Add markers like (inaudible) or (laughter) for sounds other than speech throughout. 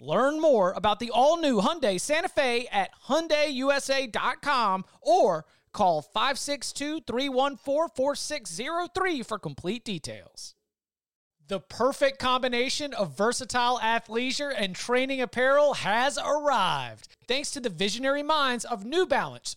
Learn more about the all-new Hyundai Santa Fe at hyundaiusa.com or call 562-314-4603 for complete details. The perfect combination of versatile athleisure and training apparel has arrived. Thanks to the visionary minds of New Balance,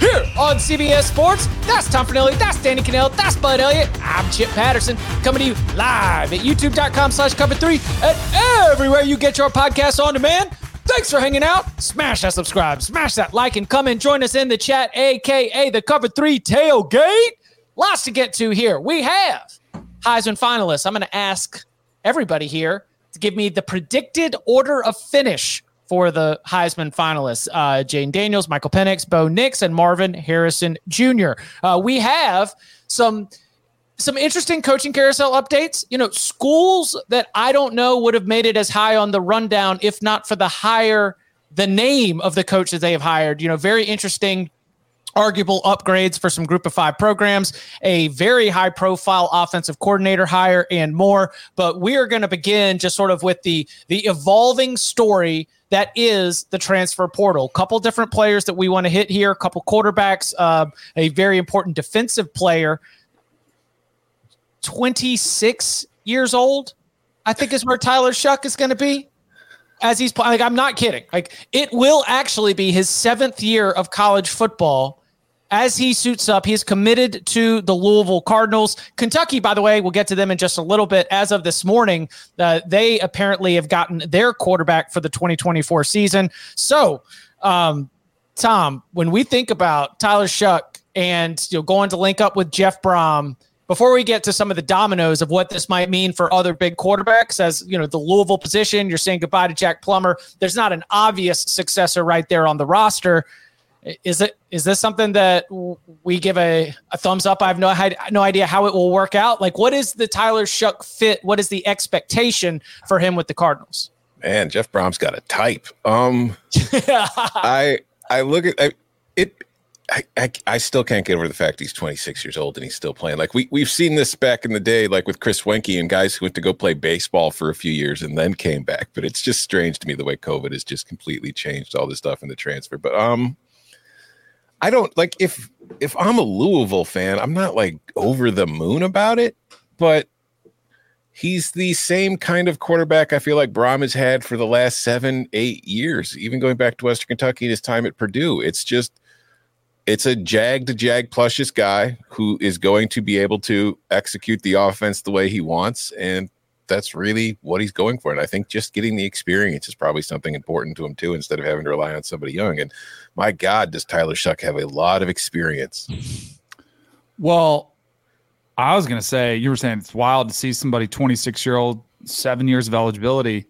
here on CBS Sports. That's Tom Fornelli, that's Danny Kanell, that's Bud Elliott. I'm Chip Patterson, coming to you live at youtube.com slash cover three and everywhere you get your podcasts on demand. Thanks for hanging out. Smash that subscribe, smash that like, and come and join us in the chat, aka the Cover 3 Tailgate. Lots to get to here. We have Heisman finalists. I'm going to ask everybody here to give me the predicted order of finish for the Heisman finalists uh, Jayden Daniels, Michael Penix, Bo Nix, and Marvin Harrison Jr. Uh, we have some some interesting coaching carousel updates. You know, schools that I don't know would have made it as high on the rundown if not for the hire, the name of the coach that they have hired. You know, very interesting arguable upgrades for some group of five programs, a very high profile offensive coordinator hire and more. But we are going to begin just sort of with the the evolving story that is the transfer portal. Couple different players that we want to hit here, a couple quarterbacks, uh, a very important defensive player. 26 years old, I think is where Tyler Shough is going to be as he's playing. Like, I'm not kidding. Like, it will actually be his seventh year of college football as he suits up, he's committed to the Louisville Cardinals. Kentucky, by the way, we'll get to them in just a little bit. As of this morning, uh, they apparently have gotten their quarterback for the 2024 season. So, um, Tom, when we think about Tyler Shough and you know going to link up with Jeff Brohm before we get to some of the dominoes of what this might mean for other big quarterbacks, as you know, the Louisville position, you're saying goodbye to Jack Plummer. There's not an obvious successor right there on the roster. Is it is this something that we give a, a thumbs up? I have no no idea how it will work out. Like, what is the Tyler Shough fit? What is the expectation for him with the Cardinals? Man, Jeff Brohm's got a type. Um, (laughs) I I look at I, it. I, I, I still can't get over the fact he's 26 years old and he's still playing. Like we we've seen this back in the day, like with Chris Weinke and guys who went to go play baseball for a few years and then came back. But it's just strange to me the way COVID has just completely changed all this stuff in the transfer. But um, I don't like if if I'm a Louisville fan, I'm not like over the moon about it, but he's the same kind of quarterback I feel like Brohm has had for the last seven, eight years, even going back to Western Kentucky and his time at Purdue. It's just it's a jag to jag plushes guy who is going to be able to execute the offense the way he wants. And that's really what he's going for. And I think just getting the experience is probably something important to him too, instead of having to rely on somebody young. And my God, does Tyler Shough have a lot of experience? Well, I was gonna say you were saying it's wild to see somebody 26 year old, seven years of eligibility,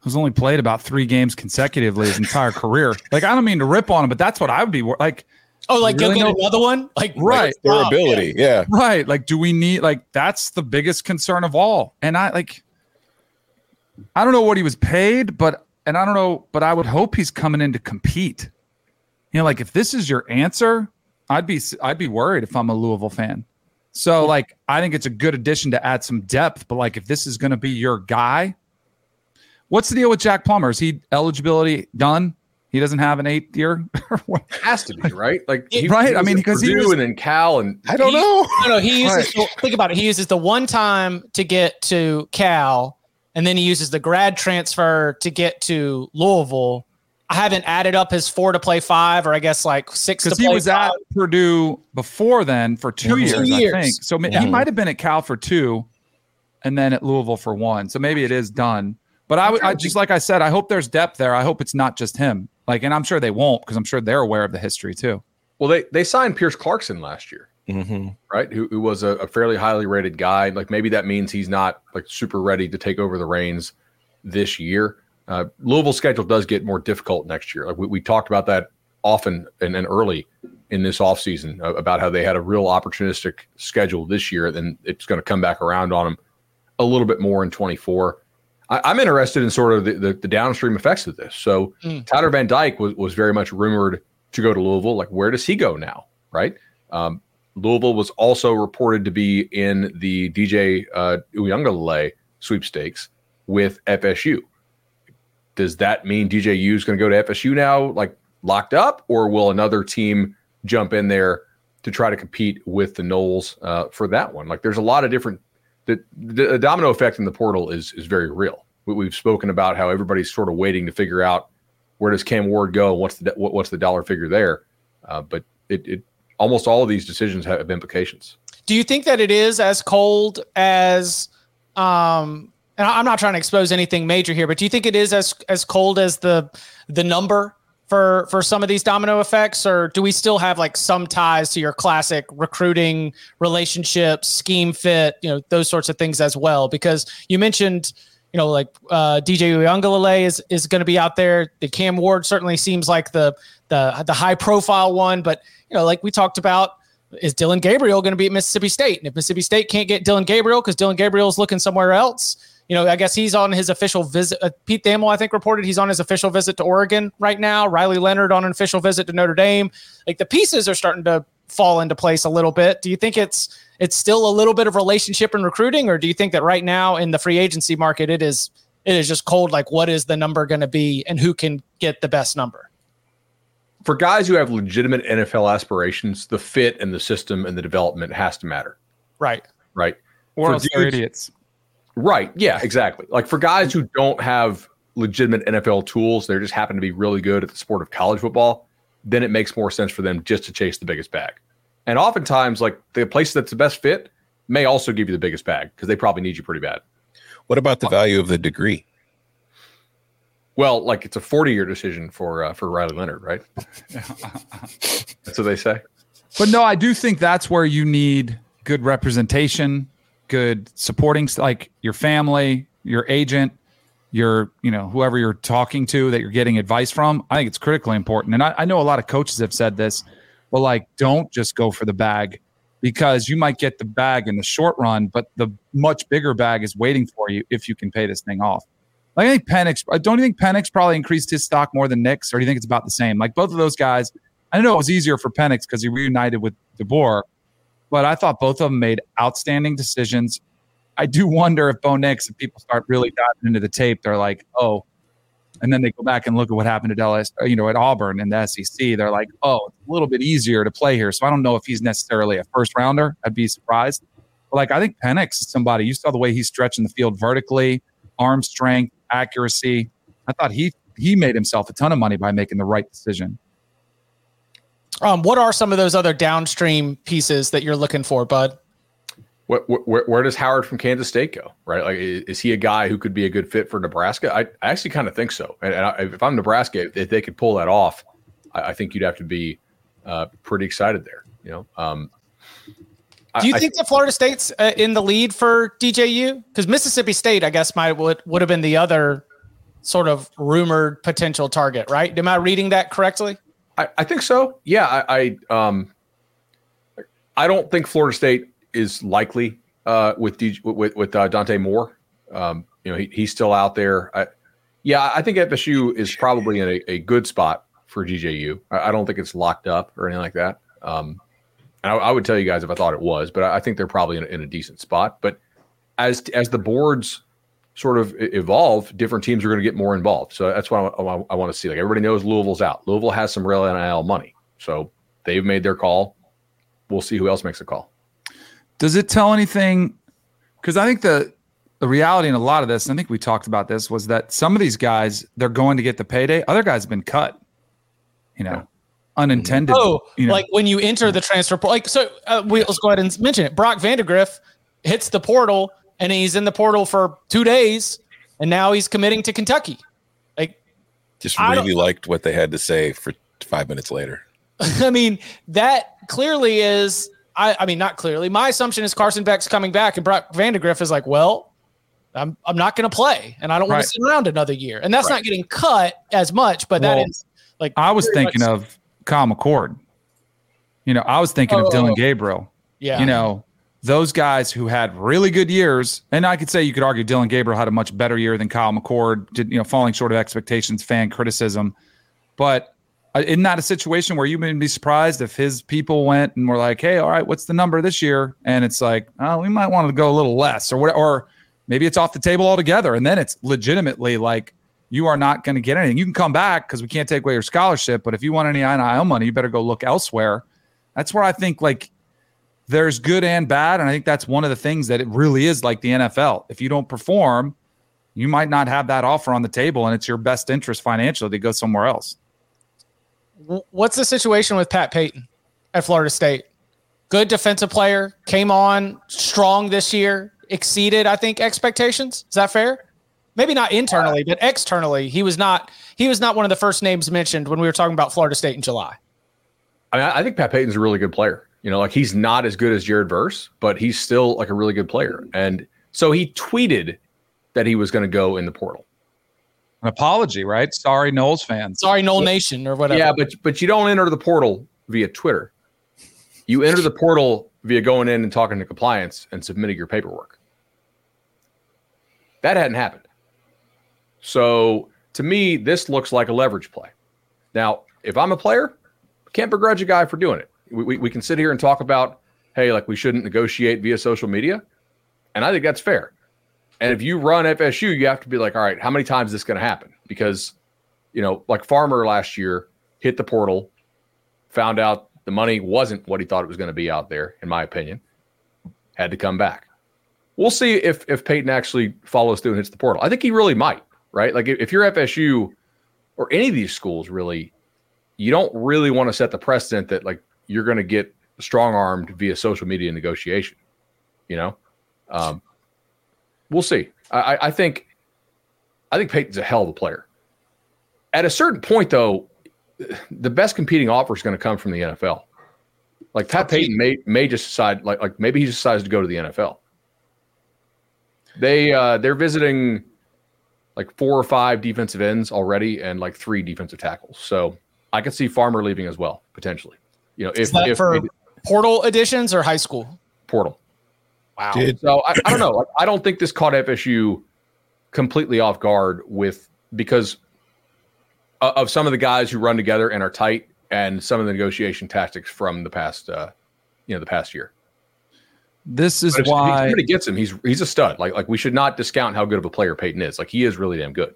who's only played about three games consecutively his entire (laughs) career. Like I don't mean to rip on him, but that's what I would be like. Oh, like really go get another one? Like right, like durability. Yeah. yeah, right. Like, do we need like that's the biggest concern of all? And I like, I don't know what he was paid, but and I don't know, but I would hope he's coming in to compete. You know, like if this is your answer, I'd be I'd be worried if I'm a Louisville fan. So like I think it's a good addition to add some depth, but like if this is going to be your guy, what's the deal with Jack Plummer? Is he eligibility done? He doesn't have an eighth year. (laughs) Has to be right. Like he, right. He I mean, because he was, and then Cal and I don't he, know. No, no. He (laughs) uses right. the, think about it. He uses the one time to get to Cal, and then he uses the grad transfer to get to Louisville. I haven't added up his four to play five, or I guess like six. Because he was five. at Purdue before then for two, years, two years, I think. So yeah. he might have been at Cal for two, and then at Louisville for one. So maybe it is done. But I, I just like I said, I hope there's depth there. I hope it's not just him. Like, and I'm sure they won't because I'm sure they're aware of the history too. Well, they they signed Pierce Clarkson last year, mm-hmm. right? Who, who was a, a, fairly highly rated guy. Like maybe that means he's not like super ready to take over the reins this year. Uh, Louisville's schedule does get more difficult next year. Like we, we talked about that often and, and early in this offseason uh, about how they had a real opportunistic schedule this year, and it's going to come back around on them a little bit more in 24. I, am interested in sort of the, the, the, downstream effects of this. So mm. Tyler Van Dyke was, was very much rumored to go to Louisville. Like, where does he go now? Right. Um, Louisville was also reported to be in the DJ uh, Uiagalelei sweepstakes with FSU. Does that mean DJU is going to go to FSU now, like locked up, or will another team jump in there to try to compete with the Noles uh, for that one? Like, there's a lot of different the, the domino effect in the portal is is very real. We, have spoken about how everybody's sort of waiting to figure out where does Cam Ward go, what's the what, what's the dollar figure there, uh, but it, it almost all of these decisions have implications. Do you think that it is as cold as um and I'm not trying to expose anything major here, but do you think it is as as cold as the the number for for some of these domino effects? Or do we still have like some ties to your classic recruiting relationships scheme fit you know those sorts of things as well? Because you mentioned you know like uh, DJ Uiagalelei is is going to be out there. The Cam Ward certainly seems like the the the high profile one but you know like we talked about is Dillon Gabriel going to be at Mississippi State and if Mississippi State can't get Dillon Gabriel because Dillon Gabriel is looking somewhere else you know, I guess he's on his official visit. Uh, Pete Thamel, I think, reported he's on his official visit to Oregon right now. Riley Leonard on an official visit to Notre Dame. Like the pieces are starting to fall into place a little bit. Do you think it's it's still a little bit of relationship and recruiting, or do you think that right now in the free agency market it is it is just cold? Like, what is the number going to be, and who can get the best number? For guys who have legitimate NFL aspirations, the fit and the system and the development has to matter. Right. Right. Or else they're idiots. Right. Yeah, exactly. Like for guys who don't have legitimate NFL tools, they just happen to be really good at the sport of college football, then it makes more sense for them just to chase the biggest bag. And oftentimes, like the place that's the best fit may also give you the biggest bag because they probably need you pretty bad. What about the value of the degree? Well, like it's a 40 year decision for uh, for Riley Leonard, right? (laughs) that's what they say. But no, I do think that's where you need good representation good supporting like your family, your agent, your you know whoever you're talking to that you're getting advice from. I think it's critically important. And I, I know a lot of coaches have said this, but like don't just go for the bag because you might get the bag in the short run, but the much bigger bag is waiting for you if you can pay this thing off. Like I think Penix, don't you think Penix probably increased his stock more than Nix, or do you think it's about the same? Like both of those guys, I know it was easier for Penix because he reunited with DeBoer, but I thought both of them made outstanding decisions. I do wonder if Bo Nix, if people start really diving into the tape, they're like, oh, and then they go back and look at what happened at Dallas, uh, you know, at Auburn and the SEC. They're like, oh, it's a little bit easier to play here. So I don't know if he's necessarily a first rounder. I'd be surprised. But like, I think Penix is somebody. You saw the way he's stretching the field vertically, arm strength, accuracy. I thought he he made himself a ton of money by making the right decision. Um, what are some of those other downstream pieces that you're looking for, Bud? Where, where, where, does Howard from Kansas State go? Right, like is he a guy who could be a good fit for Nebraska? I, I actually kind of think so. And, and I, if I'm Nebraska, if they could pull that off, I, I think you'd have to be uh, pretty excited there. You know, um, Do you I, think that Florida State's uh, in the lead for DJU? Because Mississippi State, I guess, might would would have been the other sort of rumored potential target, right? Am I reading that correctly? I, I think so. Yeah, I, I um, I don't think Florida State is likely uh, with DJ, with with uh, Dante Moore. Um, you know, he, he's still out there. I, yeah, I think FSU is probably in a, a good spot for DJU. I, I, don't think it's locked up or anything like that. Um, and I, I, would tell you guys if I thought it was, but I, think they're probably in a, in a decent spot. But as as the boards sort of evolve, different teams are going to get more involved. So that's what I, I, I want to see. Like everybody knows Louisville's out. Louisville has some real NIL money. So they've made their call. We'll see who else makes a call. Does it tell anything? Because I think the the reality in a lot of this, I think we talked about this, was that some of these guys they're going to get the payday. Other guys have been cut. You know. Unintended. Oh, you know. like when you enter the transfer portal. Like so, uh, we, let's go ahead and mention it. Brock Vandagriff hits the portal and he's in the portal for two days, and now he's committing to Kentucky. Like, just really liked what they had to say for five minutes later. (laughs) I mean, that clearly is. I, I mean, not clearly. My assumption is Carson Beck's coming back, and Brock Vandagriff is like, well, I'm I'm not going to play, and I don't want right. to sit around another year, and that's right. not getting cut as much, but well, that is like I was thinking of Kyle McCord. You know, I was thinking oh, of Dillon Gabriel. Yeah, you know, those guys who had really good years, and I could say you could argue Dillon Gabriel had a much better year than Kyle McCord, did you know, falling short of expectations, fan criticism. But uh, isn't that a situation where you would be surprised if his people went and were like, "Hey, all right, what's the number this year?" And it's like, "Oh, we might want to go a little less," or what, or maybe it's off the table altogether, and then it's legitimately like you are not going to get anything. You can come back because we can't take away your scholarship, but if you want any NIL money, you better go look elsewhere. That's where I think like there's good and bad. And I think that's one of the things that it really is like the NFL. If you don't perform, you might not have that offer on the table, and it's your best interest financially to go somewhere else. What's the situation with Pat Payton at Florida State? Good defensive player, came on strong this year, exceeded, I think, expectations. Is that fair? Maybe not internally, but externally, he was not. He was not one of the first names mentioned when we were talking about Florida State in July. I mean, I think Pat Payton's a really good player. You know, like he's not as good as Jared Verse, but he's still like a really good player. And so he tweeted that he was going to go in the portal. An apology, right? Sorry, Noles fans. Sorry, Nole Nation or whatever. Yeah, but but you don't enter the portal via Twitter. You enter the portal via going in and talking to compliance and submitting your paperwork. That hadn't happened. So to me, this looks like a leverage play. Now, if I'm a player, can't begrudge a guy for doing it we, we, we can sit here and talk about, hey, like we shouldn't negotiate via social media. And I think that's fair. And if you run FSU, you have to be like, all right, how many times is this going to happen? Because, you know, like Farmer last year hit the portal, found out the money wasn't what he thought it was going to be out there, in my opinion, had to come back. We'll see if if Payton actually follows through and hits the portal. I think he really might, right? Like if you're FSU or any of these schools, really, you don't really want to set the precedent that like you're going to get strong armed via social media negotiation. You know, um, we'll see. I, I think I think Payton's a hell of a player. At a certain point, though, the best competing offer is going to come from the NFL. Like Pat Payton may may just decide, like like maybe he decides to go to the NFL. They uh, they're visiting like four or five defensive ends already, and like three defensive tackles. So I could see Farmer leaving as well potentially. You know, if, if for portal additions or high school portal. Wow. Did, so I, I don't know. Like, I don't think this caught FSU completely off guard with because of some of the guys who run together and are tight, and some of the negotiation tactics from the past, uh, you know, the past year. This is why he gets him. He's he's a stud. Like like we should not discount how good of a player Payton is. Like he is really damn good.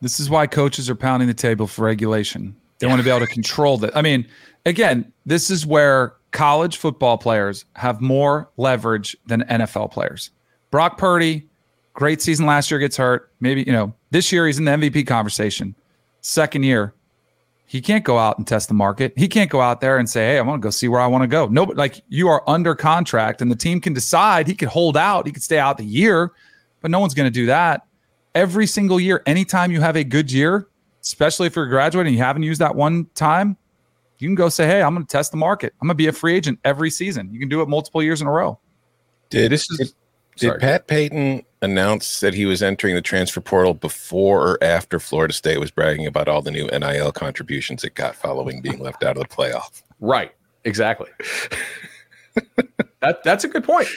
This is why coaches are pounding the table for regulation. They want to be able to control that. I mean, again, this is where college football players have more leverage than NFL players. Brock Purdy, great season last year, gets hurt. Maybe, you know, this year he's in the MVP conversation. Second year, he can't go out and test the market. He can't go out there and say, Hey, I want to go see where I want to go. No, but like you are under contract and the team can decide he could hold out, he could stay out the year, but no one's going to do that. Every single year, anytime you have a good year, especially if you're graduating, you haven't used that one time, you can go say, hey, I'm going to test the market. I'm going to be a free agent every season. You can do it multiple years in a row. Did this is, did, did Pat Payton announce that he was entering the transfer portal before or after Florida State was bragging about all the new NIL contributions it got following being left out of the playoff? Right. Exactly. that that's a good point.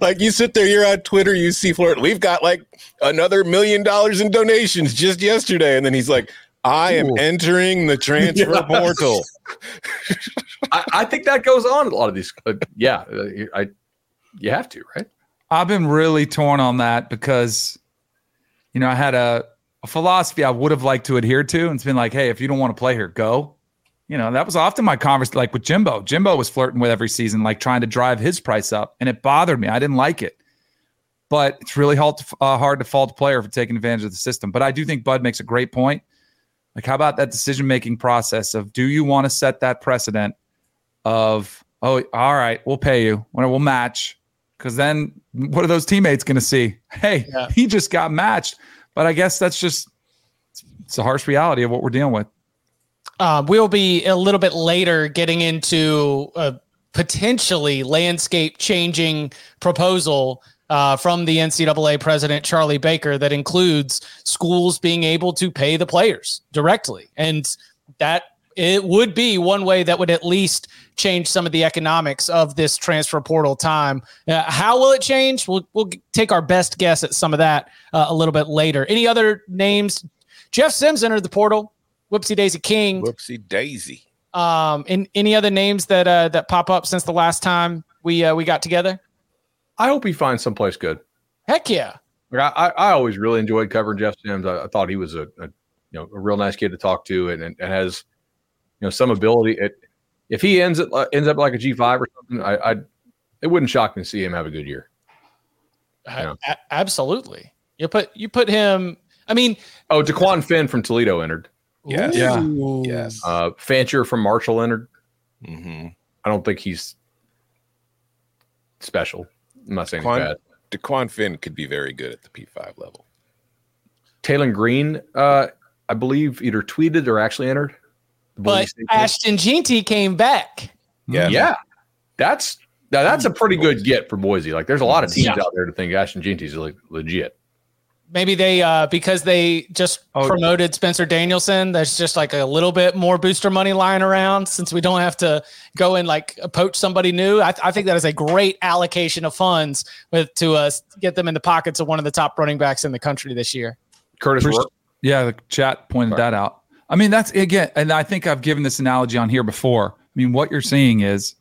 like you sit there, you're on Twitter, you see Florida, we've got like another million dollars in donations just yesterday. And then he's like, I am Ooh. entering the transfer (laughs) yes. portal. I, I, think that goes on a lot of these. Uh, yeah, uh, I you have to, right? I've been really torn on that because, you know, I had a, a philosophy I would have liked to adhere to, and it's been like, hey, if you don't want to play here, go. You know, that was often my conversation, like with Jimbo. Jimbo was flirting with every season, like trying to drive his price up, and it bothered me. I didn't like it but it's really hard to, uh, hard to fault a player for taking advantage of the system. But I do think Bud makes a great point. Like, how about that decision making process of do you want to set that precedent of, oh, all right, we'll pay you, when we'll match. Because then what are those teammates going to see? Hey, yeah. he just got matched. But I guess that's just, it's a harsh reality of what we're dealing with. Um, we'll be a little bit later getting into a potentially landscape changing proposal uh, from the NCAA president, Charlie Baker, that includes schools being able to pay the players directly. And that it would be one way that would at least change some of the economics of this transfer portal time. Uh, how will it change? We'll, we'll take our best guess at some of that uh, a little bit later. Any other names? Jeff Sims entered the portal. Whoopsie Daisy King. Whoopsie Daisy. Um, in any other names that uh, that pop up since the last time we uh, we got together? I hope he finds someplace good. Heck yeah. Like I, I always really enjoyed covering Jeff Sims. I, I thought he was a, a, you know a real nice kid to talk to and, and, and has you know some ability. It, if he ends it ends up like a G five or something, I, I it wouldn't shock me to see him have a good year. a- absolutely. You put you put him. I mean, oh, Dequan Finn from Toledo entered. Yes. Yeah. Yes. Uh, Fancher from Marshall entered. Mm-hmm. I don't think he's special. I'm not saying Dequan, bad. Dequan Finn could be very good at the P5 level. Taylen Green, uh, I believe, either tweeted or actually entered. But Ashton Jeanty came back. Yeah. Yeah. That's now that's a pretty good get for Boise. Like there's a lot of teams yeah. out there to think Ashton Jeanty's like legit maybe they uh because they just oh. promoted Spencer Danielson, there's just like a little bit more booster money lying around since we don't have to go and like poach somebody new. I, I think that is a great allocation of funds with to uh, get them in the pockets of one of the top running backs in the country this year. Kurtis Rourke. Yeah, the chat pointed that out. I mean, that's again, and I think I've given this analogy on here before. I mean, what you're seeing is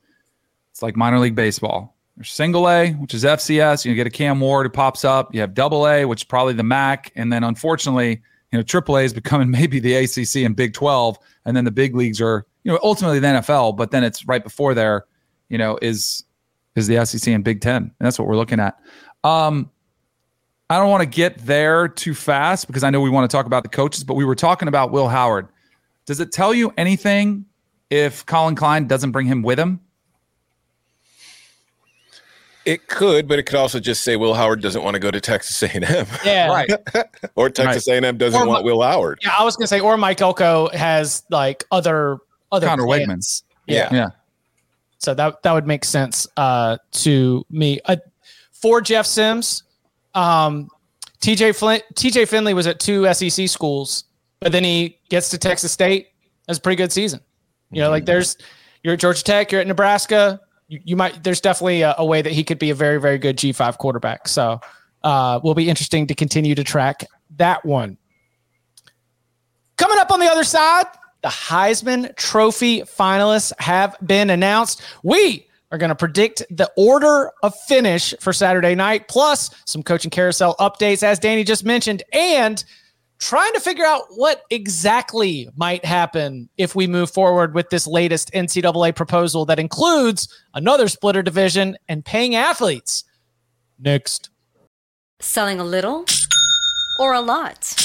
it's like minor league baseball there's single A, which is FCS. You get a Cam Ward who pops up. You have double A, which is probably the MAC. And then unfortunately, you know, triple A is becoming (laughs) maybe the ACC and Big 12. And then the big leagues are, you know, ultimately the NFL, but then it's right before there, you know, is is the SEC and Big 10. And that's what we're looking at. Um, I don't want to get there too fast because I know we want to talk about the coaches, but we were talking about Will Howard. Does it tell you anything if Collin Klein doesn't bring him with him? It could, but it could also just say Will Howard doesn't want to go to Texas A&M. Yeah, (laughs) right. or Texas right. A&M doesn't or, want Will Howard. Yeah, I was gonna say, or Mike Elko has like other other Connor Weigmans. Yeah, yeah. So that that would make sense uh, to me. Uh, for Jeff Sims, um, TJ Flint, TJ Finley was at two SEC schools, but then he gets to Texas State. That's a pretty good season. You know, mm-hmm. like there's you're at Georgia Tech, you're at Nebraska, you, you might there's definitely a, a, way that he could be a very very good G5 quarterback. So uh, will be interesting to continue to track that one. Coming up on the other side, the Heisman Trophy finalists have been announced. We are going to predict the order of finish for Saturday night, plus some coaching carousel updates, as Danny just mentioned, and trying to figure out what exactly might happen if we move forward with this latest NCAA proposal that includes another splitter division and paying athletes. Next. Selling a little or a lot?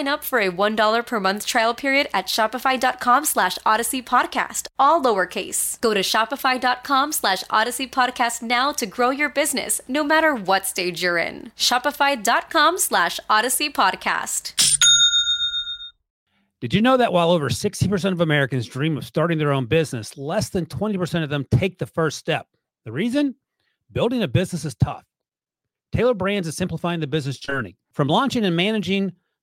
up for a $1 per month trial period at shopify.com slash odyssey podcast, all lowercase. Go to shopify.com slash odyssey podcast now to grow your business, no matter what stage you're in. Shopify.com slash odyssey podcast. Did you know that while over 60% of Americans dream of starting their own business, less than 20% of them take the first step? The reason? Building a business is tough. Tailor Brands is simplifying the business journey. From launching and managing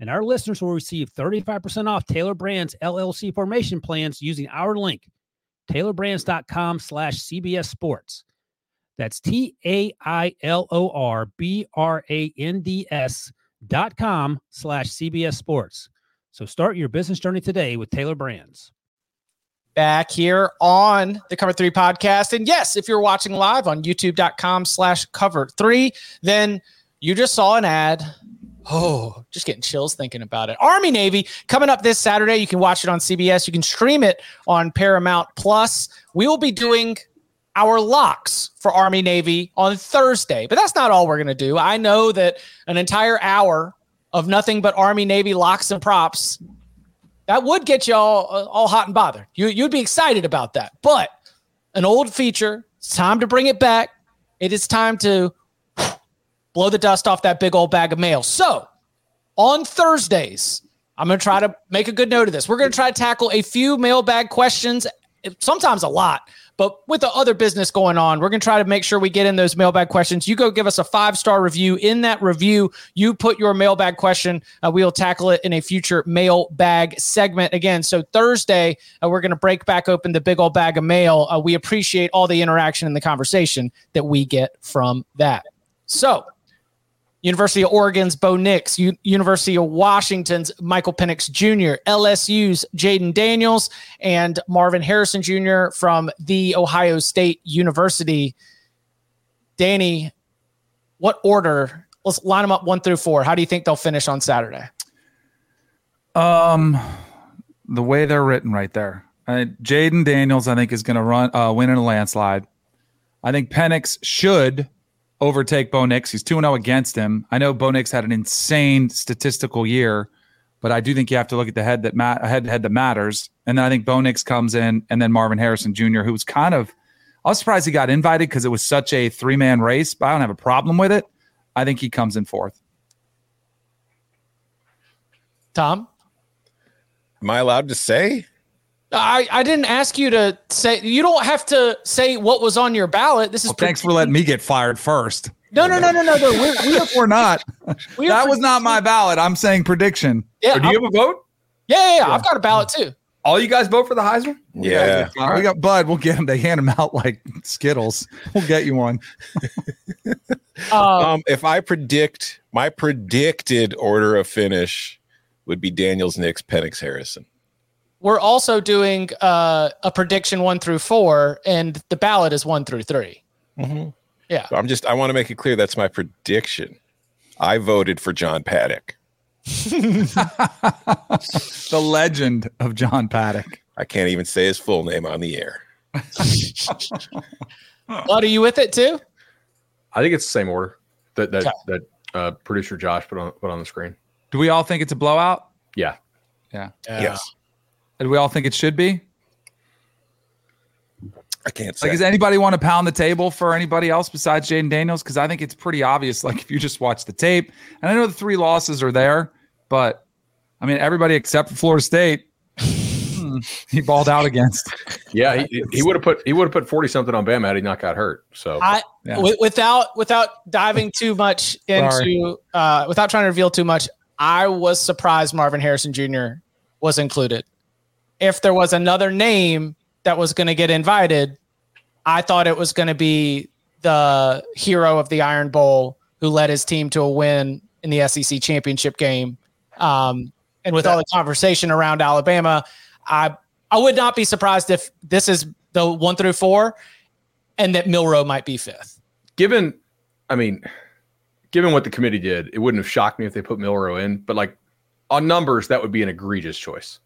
And our listeners will receive 35% off Tailor Brands LLC formation plans using our link, tailorbrands.com slash CBS Sports. That's T A I L O R B R A N D S dot com slash CBS Sports. So start your business journey today with Tailor Brands. Back here on the Cover Three podcast. And yes, if you're watching live on youtube.com slash cover three, then you just saw an ad Oh, just getting chills thinking about it. Army Navy coming up this Saturday. You can watch it on CBS. You can stream it on Paramount Plus. We will be doing our locks for Army Navy on Thursday, but that's not all we're going to do. I know that an entire hour of nothing but Army Navy locks and props that would get you all all hot and bothered. You you'd be excited about that. But an old feature. It's time to bring it back. It is time to blow the dust off that big old bag of mail. So on Thursdays, I'm going to try to make a good note of this. We're going to try to tackle a few mailbag questions, sometimes a lot, but with the other business going on, we're going to try to make sure we get in those mailbag questions. You go give us a five star review. In that review, you put your mailbag question. Uh, we will tackle it in a future mailbag segment again. So Thursday, uh, we're going to break back open the big old bag of mail. Uh, we appreciate all the interaction and the conversation that we get from that. So University of Oregon's Bo Nix, U- University of Washington's Michael Penix Jr., LSU's Jayden Daniels, and Marvin Harrison Jr. from the Ohio State University. Danny, what order? Let's line them up one through four. How do you think they'll finish on Saturday? Um, the way they're written right there. Uh, Jayden Daniels, I think, is going to run uh, win in a landslide. I think Penix should overtake Bo Nix. He's 2 0 against him. I know Bo Nix had an insane statistical year, but I do think you have to look at the head that ma- head head that matters. And then I think Bo Nix comes in, and then Marvin Harrison Jr., who was kind of, I was surprised he got invited because it was such a three man race, but I don't have a problem with it. I think he comes in fourth. Tom? Am I allowed to say? I, I didn't ask you to say you don't have to say what was on your ballot. This is well, thanks for letting me get fired first. No, no, no, no, no, no. We're, (laughs) we are, we're not. We that was not my ballot. I'm saying prediction. Yeah. Or do you have a vote? Yeah, yeah, yeah, I've got a ballot too. All you guys vote for the Heisman? Yeah. yeah. We got Bud. We'll get him. They hand him out like Skittles. We'll get you one. um, (laughs) um, if I predict my predicted order of finish would be Daniels, Nix, Penix, Harrison we're also doing uh, a prediction one through four, and the ballot is one through 3 mm-hmm. Yeah. So I'm just, I want to make it clear that's my prediction. I voted for John Paddock. (laughs) the legend of John Paddock. I can't even say his full name on the air. (laughs) Bud, are you with it too? I think it's the same order that that, that uh, producer Josh put on put on the screen. Do we all think it's a blowout? Yeah. Yeah. Yes. Do we all think it should be? I can't say. Like, does anybody want to pound the table for anybody else besides Jayden Daniels? Because I think it's pretty obvious. Like, if you just watch the tape, and I know the three losses are there, but I mean, everybody except for Florida State, hmm, he balled out against. Yeah, he, he would have put he would have put forty something on Bama had he not got hurt. So I Yeah. wi- without without diving too much (laughs) into uh, without trying to reveal too much, I was surprised Marvin Harrison Jr. was included. If there was another name that was going to get invited, I thought it was going to be the hero of the Iron Bowl who led his team to a win in the SEC championship game. Um, and with all the conversation around Alabama, I I would not be surprised if this is the one through four, and that Milroe might be fifth. given, I mean, given what the committee did, it wouldn't have shocked me if they put Milroe in. But like on numbers, that would be an egregious choice.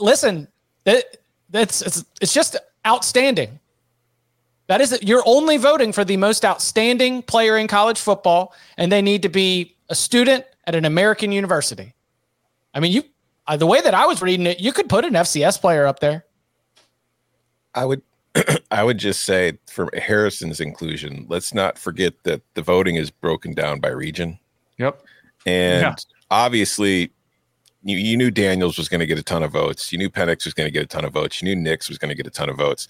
Listen, that that's it's, it's just outstanding. That is you're only voting for the most outstanding player in college football, and they need to be a student at an American university. I mean, you uh, the way that I was reading it, you could put an FCS player up there. I would (clears throat) I would just say for Harrison's inclusion, let's not forget that the voting is broken down by region. Yep. And Yeah. obviously you, you knew Daniels was going to get a ton of votes. You knew Penix was going to get a ton of votes. You knew Nix was going to get a ton of votes.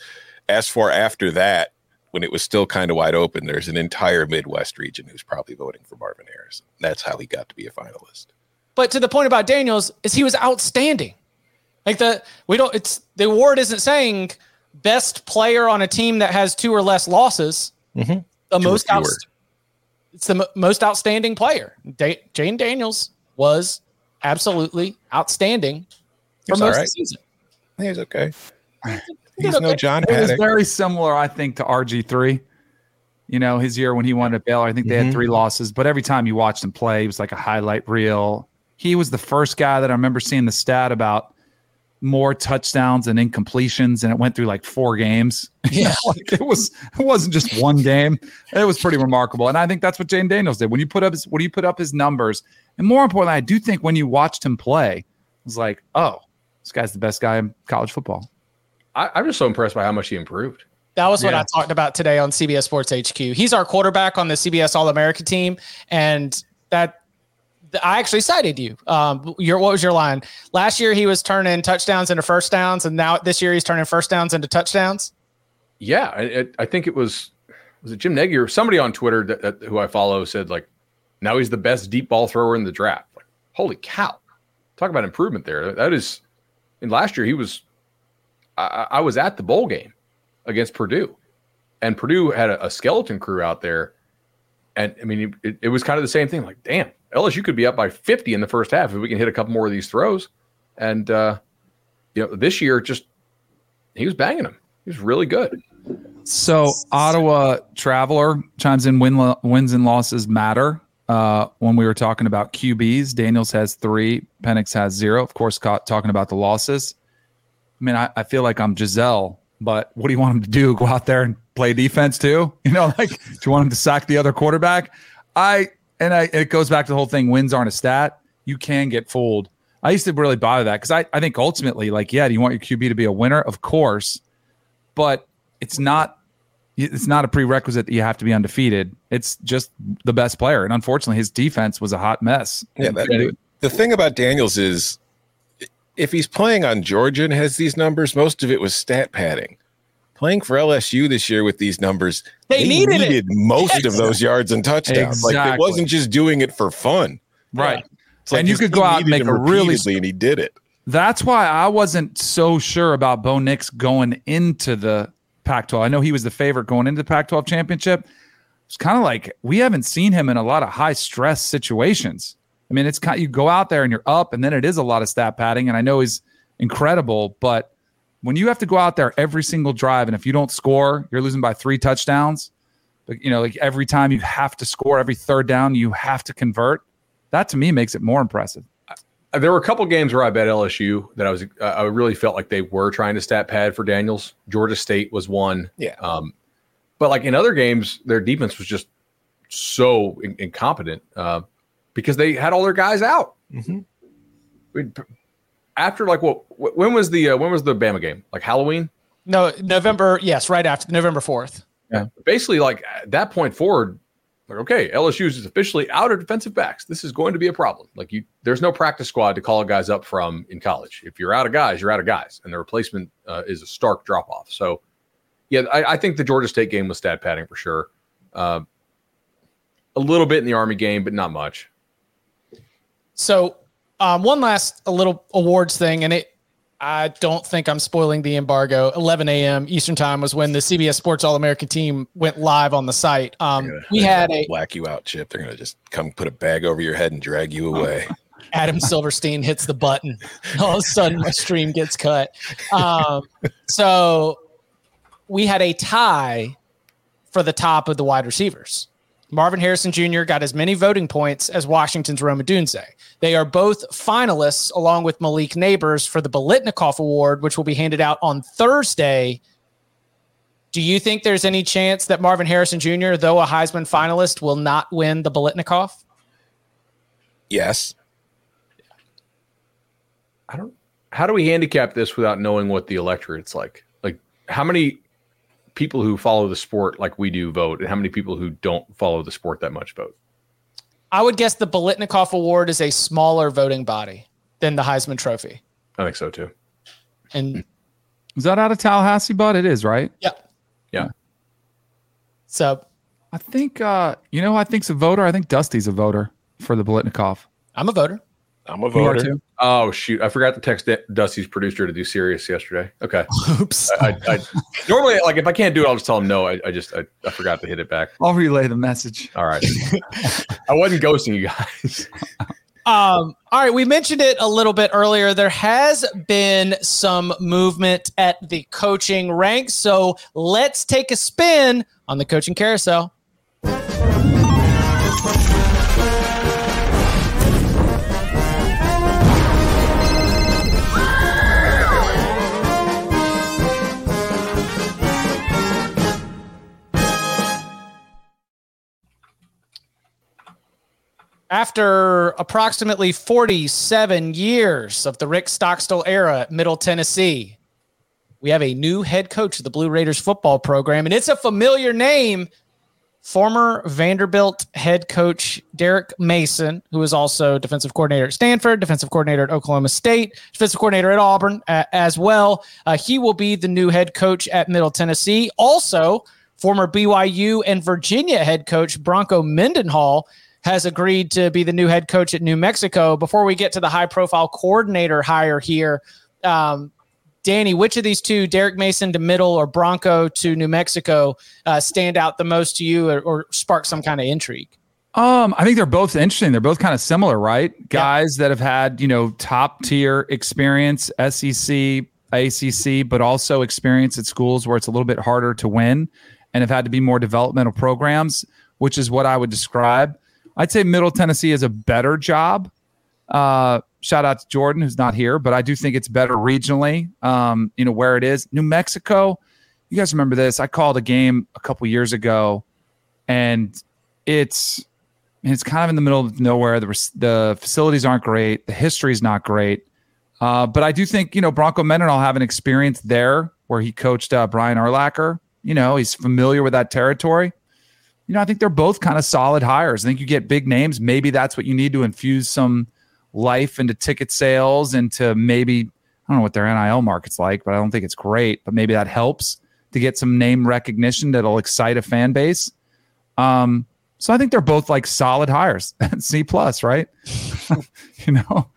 As for after that, when it was still kind of wide open, there's an entire Midwest region who's probably voting for Marvin Harrison. That's how he got to be a finalist. But to the point about Daniels is he was outstanding. Like the we don't it's the award isn't saying best player on a team that has two or less losses. Mhm. The Two most out, it's the mo- most outstanding player. Da- Jayden Daniels was absolutely outstanding for He's most all of the right. season. He's okay. did He's no okay. John It was very similar, I think, to RG three. You know, his year when he won at Baylor, I think they had Mhm. three losses, but every time you watched him play, he was like a highlight reel. He was the first guy that I remember seeing the stat about more touchdowns and incompletions, and it went through like four games. (laughs) Yeah. like it was it wasn't just one game. It was pretty remarkable, and I think that's what Jayden Daniels did. When you put up his when you put up his numbers, and more importantly, I do think when you watched him play, it was like, oh, this guy's the best guy in college football. I, I'm just so impressed by how much he improved. That was what Yeah. I talked about today on CBS Sports HQ. He's our quarterback on the CBS All America team, and that th- I actually cited you. Um, your what was your line last year? He was turning touchdowns into first downs, and now this year he's turning first downs into touchdowns. Yeah, I, I- think it was was it Jim Nagy or somebody on Twitter that, that who I follow said like now he's the best deep ball thrower in the draft. Like, holy cow! Talk about improvement there. That is, in last year he was. I, I I was at the bowl game against Purdue, and Purdue had a, a skeleton crew out there, and I mean it, it was kind of the same thing. Like, damn, LSU could be up by fifty in the first half if we can hit a couple more of these throws, and uh, you know this year just he was banging them. He was really good. So Ottawa Traveler chimes in win lo- wins and losses matter. Uh, when we were talking about QBs, Daniels has three, Penix has zero. Of course, talking about the losses. I mean, I, I feel like I'm Gisele, but what do you want him to do? Go out there and play defense too? (laughs) You know, like do you want him to sack the other quarterback? I and I it goes back to the whole thing. Wins aren't a stat. You can get fooled. I used to really bother that because I, I think ultimately, like, yeah, do you want your QB to be a winner? Of course, but it's not it's not a prerequisite that you have to be undefeated. It's just the best player. And unfortunately, his defense was a hot mess. Yeah, that, the thing about Daniels is if he's playing on Georgia and has these numbers, most of it was stat padding. Playing for LSU this year with these numbers, They needed it. most of those yards and touchdowns. Like it wasn't just doing it for fun. right. It's like And you could go out and make a really- and he did it. That's why I wasn't so sure about Bo Nix going into the Pac 12. I know he was the favorite going into the Pac 12 championship. It's kind of like we haven't seen him in a lot of high stress situations. I mean, it's kind you go out there and you're up, and then it is a lot of stat padding. And I know he's incredible, but when you have to go out there every single drive, and if you don't score, you're losing by three touchdowns. But you know, like every time you have to score, every third down, you have to convert. That to me makes it more impressive. there were a couple games where I bet LSU that I was uh, I really felt like they were trying to stat pad for Daniels. Georgia State was one. Yeah. Um, but like in other games, their defense was just so in- incompetent uh, because they had all their guys out. Mhm. We- After like what? wh- When was the uh, when was the Bama game? Like Halloween? No, November. Yes, right after November fourth. Yeah, Basically, like at that point forward, like okay, LSU is officially out of defensive backs. This is going to be a problem. Like you, there's no practice squad to call guys up from in college. If you're out of guys, you're out of guys, and the replacement uh, is a stark drop off. So, yeah, I, I think the Georgia State game was stat padding for sure. Uh, a little bit in the Army game, but not much. So, um, one last a little awards thing, and it. I don't think I'm spoiling the embargo. 11 a.m. Eastern time was when the CBS Sports All American team went live on the site. Um, gonna- we had a whack you out, Chip. They're gonna just come put a bag over your head and drag you away. (laughs) Adam Silverstein hits the button. (laughs) All of a sudden, my stream gets cut. Um, so we had a tie for the top of the wide receivers. Marvin Harrison Jr. got as many voting points as Washington's Rome Odunze. They are both finalists, along with Malik Nabers, for the Biletnikoff Award, which will be handed out on Thursday. Do you think there's any chance that Marvin Harrison Jr., though a Heisman finalist, will not win the Biletnikoff? yes. I don't. How do we handicap this without knowing what the electorate's like? Like, how many people who follow the sport like we do vote, and how many people who don't follow the sport that much vote? I would guess the Biletnikoff Award is a smaller voting body than the Heisman Trophy. I think so too. And (clears throat) Is that out of Tallahassee, bud? It is, right? yeah. Yeah. So I think uh, you know who I think's a voter. I think Dusty's a voter for the Biletnikoff. I'm a voter. I'm a voter. Oh shoot! I forgot to text D- Dusty's producer to do Sirius yesterday. Okay. Oops. I, I, I (laughs) normally like if I can't do it, I'll just tell him no. I, I just I, I forgot to hit it back. I'll relay the message. All right. (laughs) I wasn't ghosting you guys. Um, all right, we mentioned it a little bit earlier. There has been some movement at the coaching ranks. So let's take a spin on the coaching carousel. After approximately 47 years of the Rick Stockstill era at Middle Tennessee, we have a new head coach of the Blue Raiders football program, and it's a familiar name. Former Vanderbilt head coach Derek Mason, who is also defensive coordinator at Stanford, defensive coordinator at Oklahoma State, defensive coordinator at Auburn uh, as well. Uh, he will be the new head coach at Middle Tennessee. Also, former BYU and Virginia head coach Bronco Mendenhall has agreed to be the new head coach at New Mexico. Before we get to the high profile coordinator hire here, um, Danny, which of these two, Derek Mason to Middle or Bronco to New Mexico, uh, stand out the most to you or, or spark some kind of intrigue? Um, I think they're both interesting. They're both kind of similar, right? Guys that have had, you know, top tier experience, SEC, ACC, but also experience at schools where it's a little bit harder to win and have had to be more developmental programs, which is what I would describe. I'd say Middle Tennessee is a better job. Uh, shout out to Jordan, who's not here, but I do think it's better regionally. Um, you know where it is. New Mexico. You guys remember this? I called a game a couple years ago, and it's it's kind of in the middle of nowhere. The the facilities aren't great. The history is not great. Uh, but I do think you know Bronco Mendenhall have an experience there where he coached uh, Brian Urlacher. You know he's familiar with that territory. You know I think they're both kind of solid hires. I think you get big names. Maybe that's what you need to infuse some life into ticket sales and to maybe I don't know what their NIL market's like, but I don't think it's great. But maybe that helps to get some name recognition that'll excite a fan base. Um, so I think they're both like solid hires. (laughs) C plus, right? (laughs) you know?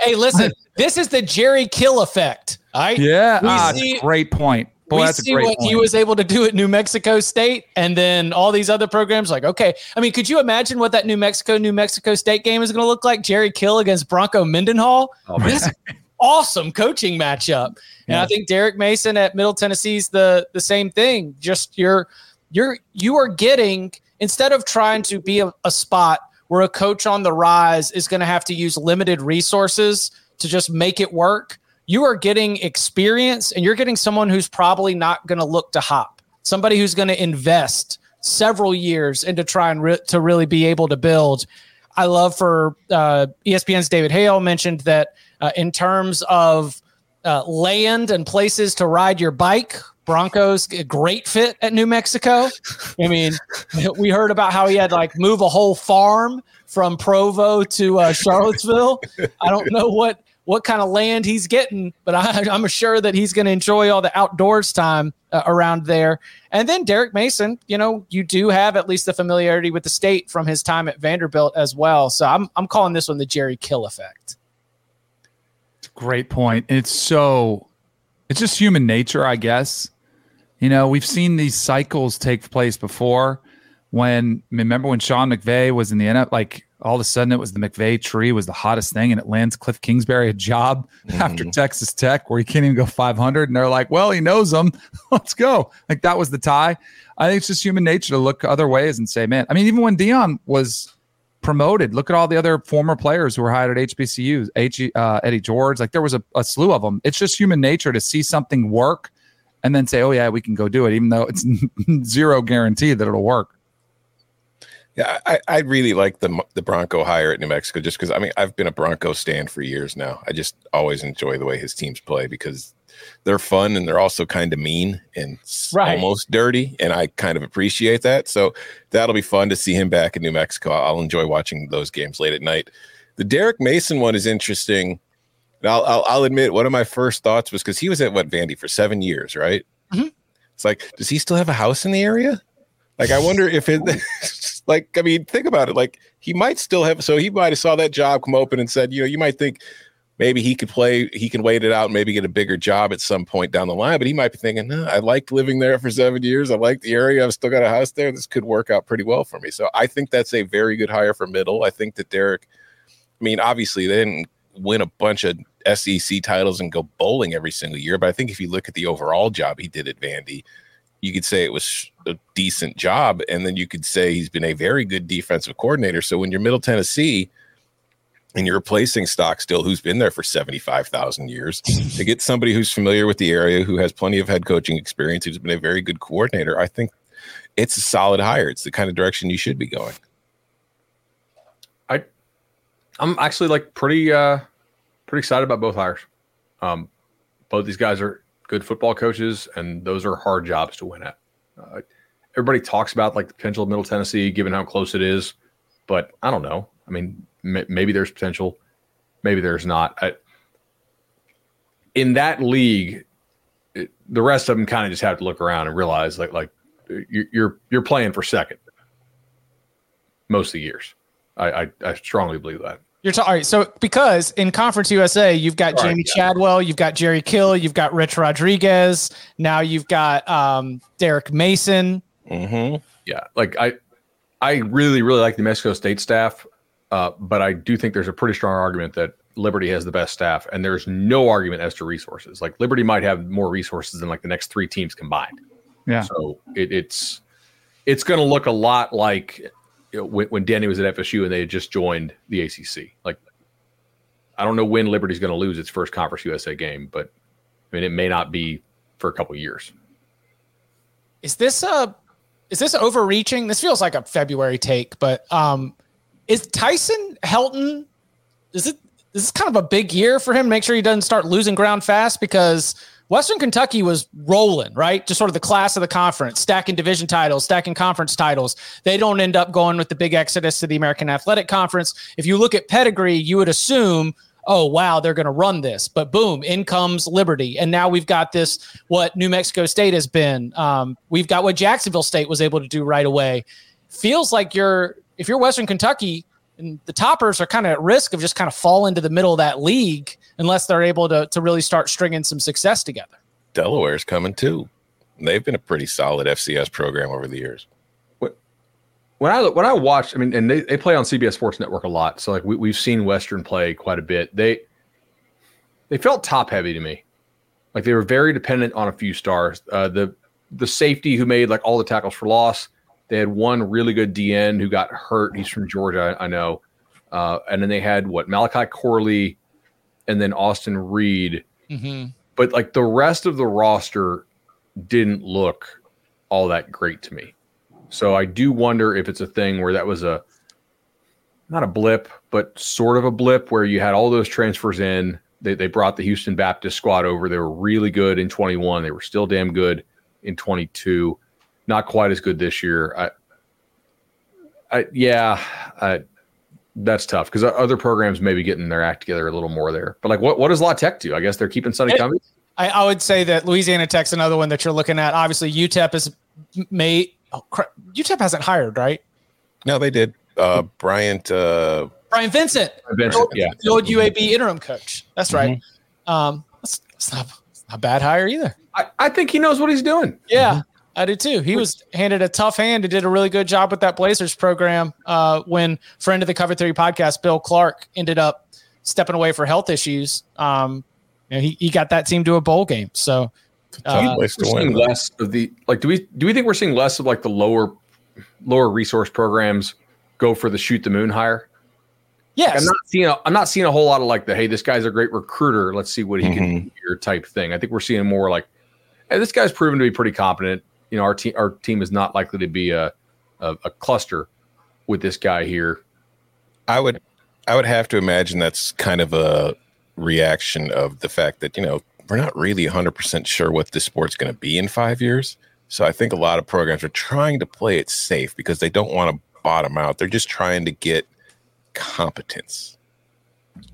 Hey, listen, this is the Jerry Kill effect. All right. Yeah. We ah, see- great point. Boy, we see what point. he was able to do at New Mexico State, and then all these other programs. Like, okay, I mean, could you imagine what that New Mexico New Mexico State game is going to look like? Jerry Kill against Bronco Mendenhall. Oh. This awesome coaching matchup, and I think Derek Mason at Middle Tennessee's the the same thing. Just you're you're you are getting instead of trying to be a, a spot where a coach on the rise is going to have to use limited resources to just make it work. You are getting experience and you're getting someone who's probably not going to look to hop, somebody who's going to invest several years into trying re- to really be able to build. I love for uh, ESPN's David Hale mentioned that uh, in terms of uh, land and places to ride your bike, Broncos a great fit at New Mexico. I mean, (laughs) we heard about how he had like move a whole farm from Provo to uh, Charlottesville. I don't know what what kind of land he's getting, but I, (laughs) am sure that he's going to enjoy all the outdoors time uh, around there. And then Derek Mason, you know, you do have at least the familiarity with the state from his time at Vanderbilt as well. So I'm I'm calling this one the Jerry Kill effect. Great point. It's so it's just human nature, I guess. You know, we've seen these cycles take place before. When remember when Sean McVay was in the NFL, like all of a sudden it was the McVay tree was the hottest thing, and it lands Cliff Kingsbury a job (laughs) mm-hmm. after Texas Tech where he can't even go 500, and they're like, "Well, he knows them, (laughs) let's go." Like that was the tie. I think it's just human nature to look other ways and say, "Man." I mean, even when Deion was promoted, look at all the other former players who were hired at HBCUs, H, uh, Eddie George. Like there was a, a slew of them. It's just human nature to see something work and then say, "Oh yeah, we can go do it," even though it's (laughs) zero guarantee that it'll work. Yeah, I, I really like the the Bronco hire at New Mexico just because I mean I've been a Bronco stand for years now. I just always enjoy the way his teams play because they're fun and they're also kind of mean and right. almost dirty, and I kind of appreciate that. So that'll be fun to see him back in New Mexico. I'll enjoy watching those games late at night. The Derek Mason one is interesting. I'll, I'll, I'll admit one of my first thoughts was because he was at what Vandy for seven years, right? Mm-hmm. It's like, does he still have a house in the area? Like, I wonder if it, (laughs) like, I mean, think about it. Like, he might still have, so he might have saw that job come open and said, you know, you might think maybe he could play, he can wait it out and maybe get a bigger job at some point down the line. But he might be thinking, I liked living there for seven years. I like the area. I've still got a house there. This could work out pretty well for me. So I think that's a very good hire for middle. I think that Derek, I mean, obviously they didn't win a bunch of SEC titles and go bowling every single year. But I think if you look at the overall job he did at Vandy, you could say it was a decent job. And then you could say he's been a very good defensive coordinator. So when you're Middle Tennessee and you're replacing Stockstill, who's been there for 75,000 years, to get somebody who's familiar with the area, who has plenty of head coaching experience, who's been a very good coordinator, I think it's a solid hire. It's the kind of direction you should be going. I, I'm actually like pretty, uh, pretty excited about both hires. Um, both these guys are good football coaches, and those are hard jobs to win at. Uh, everybody talks about like the potential of Middle Tennessee, given how close it is, but I don't know. I mean, m- maybe there's potential, maybe there's not. I, in that league, it, the rest of them kind of just have to look around and realize like like you're you're playing for second most of the years. I, I, I strongly believe that. You're ta- all right. So because in Conference USA, you've got all Jamey right, yeah. Chadwell, you've got Jerry Kill, you've got Rich Rodriguez. Now you've got um, Derek Mason. Mm-hmm. Yeah, like I, I really really like the Mexico State staff, uh, but I do think there's a pretty strong argument that Liberty has the best staff, and there's no argument as to resources. Like Liberty might have more resources than like the next three teams combined. Yeah. So it, it's it's going to look a lot like you know, when, when Danny was at FSU and they had just joined the ACC. Like, I don't know when Liberty's going to lose its first Conference USA game, but I mean, it may not be for a couple years. Is this a is this overreaching? This feels like a February take, but um, is Tyson Helton? Is it is this kind of a big year for him? Make sure he doesn't start losing ground fast because Western Kentucky was rolling, right? Just sort of the class of the conference, stacking division titles, stacking conference titles. They don't end up going with the big exodus to the American Athletic Conference. If you look at pedigree, you would assume, oh, wow, they're going to run this. But boom, in comes Liberty. And now we've got this, what New Mexico State has been. Um, we've got what Jacksonville State was able to do right away. Feels like you're, if you're Western Kentucky, and the toppers are kind of at risk of just kind of fall into the middle of that league unless they're able to, to really start stringing some success together. Delaware's coming too. They've been a pretty solid FCS program over the years. When I when I watch, I mean, and they, they play on CBS Sports Network a lot, so like we, we've seen Western play quite a bit. They they felt top heavy to me, like they were very dependent on a few stars. Uh, the the safety who made like all the tackles for loss, They had one really good DN who got hurt. He's from Georgia, I, I know. Uh, and then they had what Malachi Corley and then Austin Reed. Mm-hmm. But like the rest of the roster didn't look all that great to me. So I do wonder if it's a thing where that was a not a blip, but sort of a blip where you had all those transfers in. They, they brought the Houston Baptist squad over. They were really good in 21. They were still damn good in 22. Not quite as good this year. I, I yeah, I, that's tough because other programs may be getting their act together a little more there. But like, what what does La Tech do? I guess they're keeping Sonny Cumbie. I, I would say that Louisiana Tech's another one that you're looking at. Obviously, UTEP is made. Oh, crap. UTEP hasn't hired, right? No, they did. Uh, Bryant. Uh, Brian Vincent, Vincent, yeah, the old UAB interim coach. That's right. Mm-hmm. Um, that's, that's not, that's not a bad hire either. I, I think he knows what he's doing. Yeah, I do too. He was handed a tough hand and did a really good job with that Blazers program uh, when friend of the Cover Three podcast, Bill Clark, ended up stepping away for health issues. Um, you know, he, he got that team to a bowl game. So uh, We're seeing less of the like. Do we do we think we're seeing less of like the lower lower resource programs go for the shoot the moon hire? yes, I'm not seeing. A, I'm not seeing a whole lot of like the hey, this guy's a great recruiter. Let's see what he can Mhm. do here type thing. I think we're seeing more like, hey, this guy's proven to be pretty competent. You know, our team our team is not likely to be a a, a cluster with this guy here. I would I would have to imagine that's kind of a reaction of the fact that, you know, we're not really 100% sure what this sport's going to be in 5 years. So I think a lot of programs are trying to play it safe because they don't want to bottom out. They're just trying to get competence.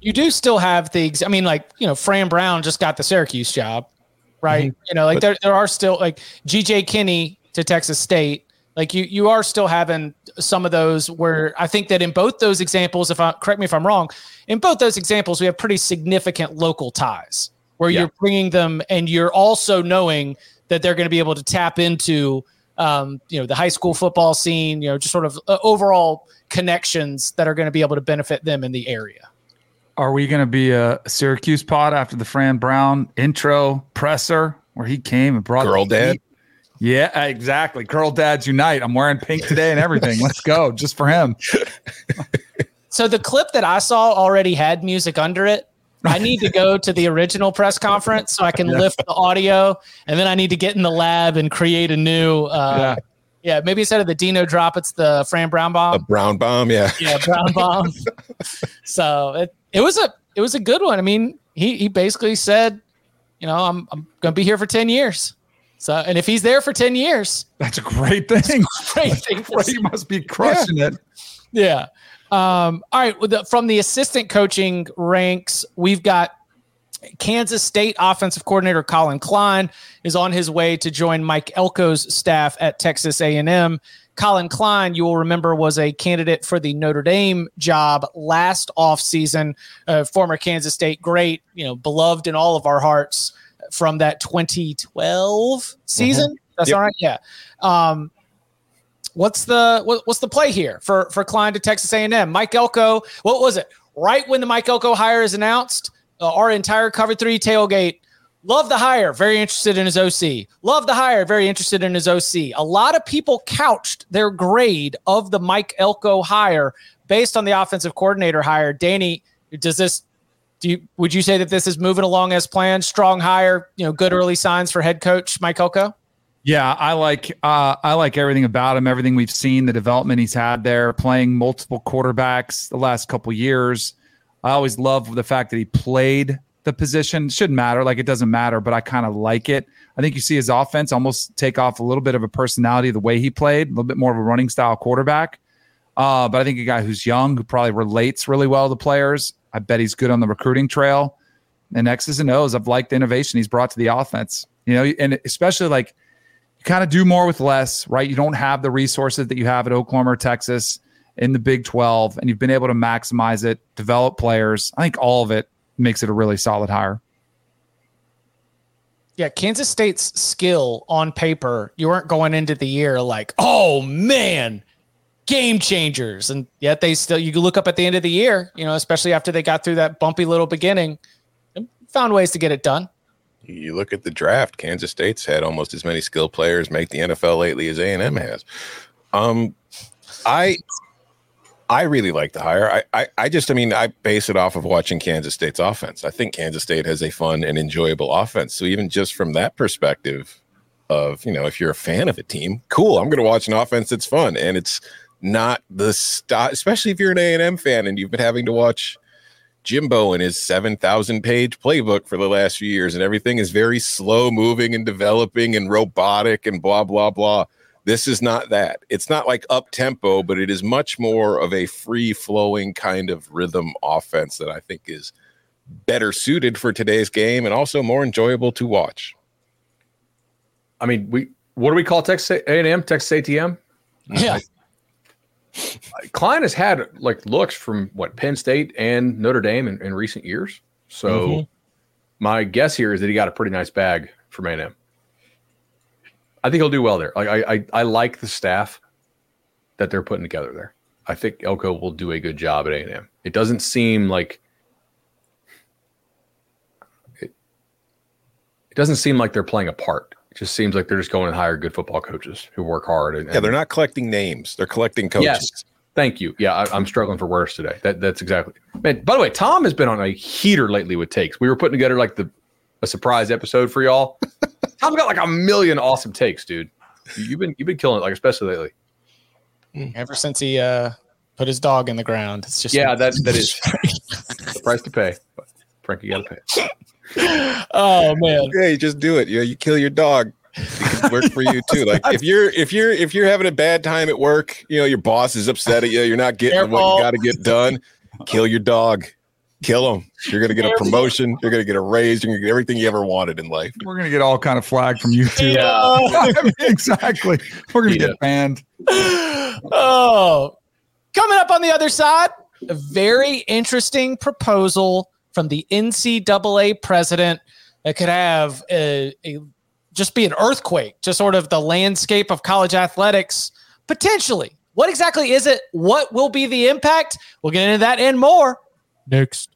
you do still have the. ex- I mean, like you know, Fran Brown just got the Syracuse job, right? You know, like But- there there are still like G.J. Kinney to Texas State. Like you you are still having some of those where I think that in both those examples, if I correct me if I'm wrong, in both those examples we have pretty significant local ties where Yeah. you're bringing them and you're also knowing that they're going to be able to tap into um, you know the high school football scene, you know, just sort of uh, overall connections that are going to be able to benefit them in the area. Are we going to be a Syracuse pod after the Fran Brown intro presser where he came and brought Girl the dad? heat? Yeah, exactly. Girl dads unite. I'm wearing pink today and everything. Let's go, just for him. (laughs) So the clip that I saw already had music under it. I need to go to the original press conference so I can lift the audio, and then I need to get in the lab and create a new. Uh, yeah. maybe instead of the Dino drop, it's the Fran Brown bomb. A bomb. brown bomb, yeah. yeah, Brown bomb. (laughs) so it, it was a it was a good one. I mean, he he basically said, you know, I'm I'm gonna be here for ten years. So and if he's there for ten years, That's a great thing. great thing for he must be crushing it. Yeah. Um, all right. with the- From the assistant coaching ranks, we've got Kansas State offensive coordinator Collin Klein is on his way to join Mike Elko's staff at Texas A&M. Collin Klein, you will remember, was a candidate for the Notre Dame job last offseason. Uh, former Kansas State great, you know, beloved in all of our hearts from that 2012 season. That's Yep. all right. Yeah. Um, what's the what, what's the play here for for Klein to Texas A&M? Mike Elko, what was it? Right when the Mike Elko hire is announced, uh, our entire cover three tailgate. Love the hire, very interested in his OC. Love the hire, very interested in his OC. A lot of people couched their grade of the Mike Elko hire based on the offensive coordinator hire. Danny, does this do you would you say that this is moving along as planned? Strong hire, you know, good early signs for head coach Mike Elko? Yeah, I like uh, I like everything about him. Everything we've seen, the development he's had there, playing multiple quarterbacks the last couple years. I always love the fact that he played the position. Shouldn't matter, like it doesn't matter, but I kind of like it. I think you see his offense almost take off a little bit of a personality the way he played, a little bit more of a running style quarterback. Uh, but I think a guy who's young, who probably relates really well to the players. I bet he's good on the recruiting trail. And X's and O's, I've liked the innovation he's brought to the offense. You know, and especially like you kind of do more with less, right? You don't have the resources that you have at Oklahoma or Texas in the Big 12, and you've been able to maximize it, develop players. I think all of it makes it a really solid hire. Yeah, Kansas State's skill on paper, you weren't going into the year like, oh man, game changers. And yet they still, you look up at the end of the year, you know, especially after they got through that bumpy little beginning, and found ways to get it done. You look at the draft, Kansas State's had almost as many skilled players make the NFL lately as A&M has. Um, I I really like the hire. I, I I just I mean I base it off of watching Kansas State's offense. I think Kansas State has a fun and enjoyable offense. So even just from that perspective of, you know, if you're a fan of a team, cool, I'm going to watch an offense that's fun and it's not the style, especially if you're an A&M fan and you've been having to watch Jimbo and his 7,000 page playbook for the last few years and everything is very slow moving and developing and robotic and blah blah blah this is not that. It's not like up tempo, but it is much more of a free flowing kind of rhythm offense that I think is better suited for today's game and also more enjoyable to watch. I mean, we what do we call Texas A&M? Texas ATM? Yeah. Klein has had like looks from what Penn State and Notre Dame in, in recent years. So mm-hmm. my guess here is that he got a pretty nice bag from A&M. I think he'll do well there. Like I, I, I like the staff that they're putting together there. I think Elko will do a good job at A and M. It doesn't seem like it, it doesn't seem like they're playing a part. It just seems like they're just going and hire good football coaches who work hard. And, yeah, they're not collecting names; they're collecting coaches. Yes. Thank you. Yeah, I, am struggling for words today. That that's exactly. Man, by the way, Tom has been on a heater lately with takes. We were putting together like the a surprise episode for y'all. Tom's got like a million awesome takes, dude. You've been you've been killing it, like especially lately. Ever since he uh, put his dog in the ground, it's just yeah, that that is (laughs) the price to pay. But Frankie, you gotta pay. oh man, yeah, you just do it. You know, you kill your dog. It work for you too. Like if you're if you're if you're having a bad time at work, you know your boss is upset at you. You're not getting Careful. what you got to get done. Kill your dog kill them. You're going to get a promotion. You're going to get a raise. You're going to get everything you ever wanted in life. We're going to get all kind of flag from YouTube. Yeah. (laughs) exactly. We're going to yeah. get banned. (laughs) Oh, coming up on the other side, a very interesting proposal from the NCAA president that could have a, a just be an earthquake to sort of the landscape of college athletics potentially. What exactly is it? What will be the impact? We'll get into that and more next.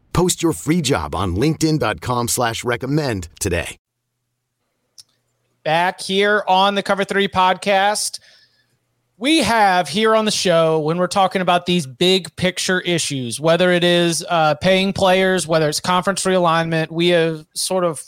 Post your free job on LinkedIn.com slash recommend today. Back here on the Cover 3 podcast. We have here on the show when we're talking about these big picture issues, whether it is uh, paying players, whether it's conference realignment, we have sort of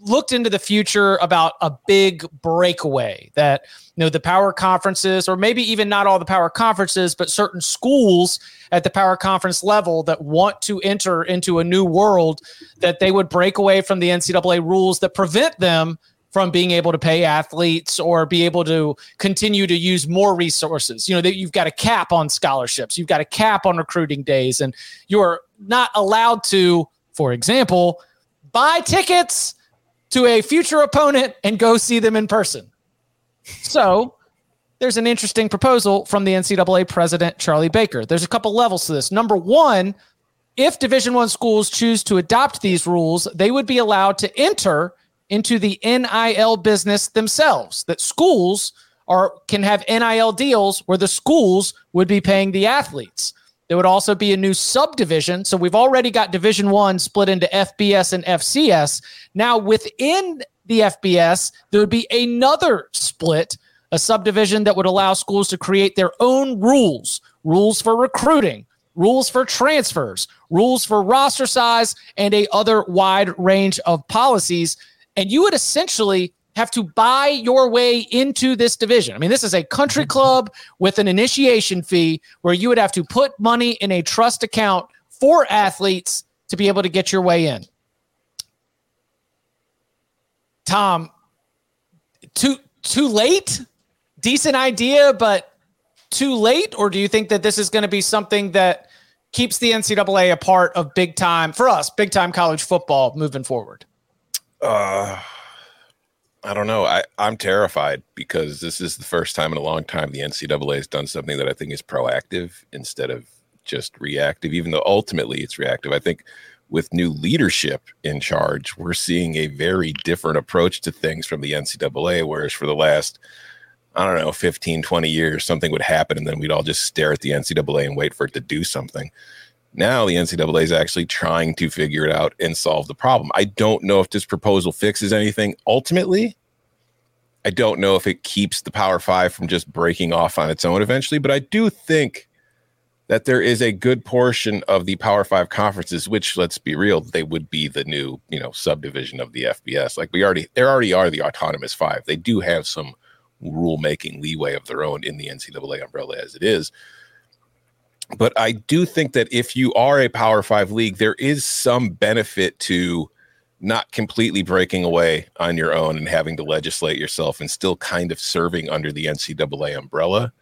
looked into the future about a big breakaway that you know the power conferences or maybe even not all the power conferences but certain schools at the power conference level that want to enter into a new world that they would break away from the NCAA rules that prevent them from being able to pay athletes or be able to continue to use more resources. You know, that you've got a cap on scholarships, you've got a cap on recruiting days, and you're not allowed to, for example, buy tickets to a future opponent and go see them in person. So there's an interesting proposal from the NCAA president, Charlie Baker. There's a couple levels to this. Number one, if Division One schools choose to adopt these rules, they would be allowed to enter into the NIL business themselves. That schools are can have NIL deals where the schools would be paying the athletes. There would also be a new subdivision. So we've already got Division One split into FBS and FCS. Now within the FBS, there would be another split, a subdivision that would allow schools to create their own rules, rules for recruiting, rules for transfers, rules for roster size, and a other wide range of policies. And you would essentially have to buy your way into this division. I mean, this is a country mm-hmm. club with an initiation fee where you would have to put money in a trust account for athletes to be able to get your way in. Tom, too too late? Decent idea, but too late? Or do you think that this is going to be something that keeps the NCAA a part of big time for us, big time college football moving forward? Uh, I don't know. I, I'm terrified because this is the first time in a long time the NCAA has done something that I think is proactive instead of just reactive, even though ultimately it's reactive. I think with new leadership in charge, we're seeing a very different approach to things from the NCAA. Whereas for the last, I don't know, 15, 20 years, something would happen and then we'd all just stare at the NCAA and wait for it to do something. Now the NCAA is actually trying to figure it out and solve the problem. I don't know if this proposal fixes anything ultimately. I don't know if it keeps the Power Five from just breaking off on its own eventually, but I do think that there is a good portion of the Power Five conferences, which let's be real, they would be the new, you know, subdivision of the FBS. Like we already, there already are the autonomous five. They do have some rule making leeway of their own in the NCAA umbrella as it is. But I do think that if you are a Power Five league, there is some benefit to not completely breaking away on your own and having to legislate yourself and still kind of serving under the NCAA umbrella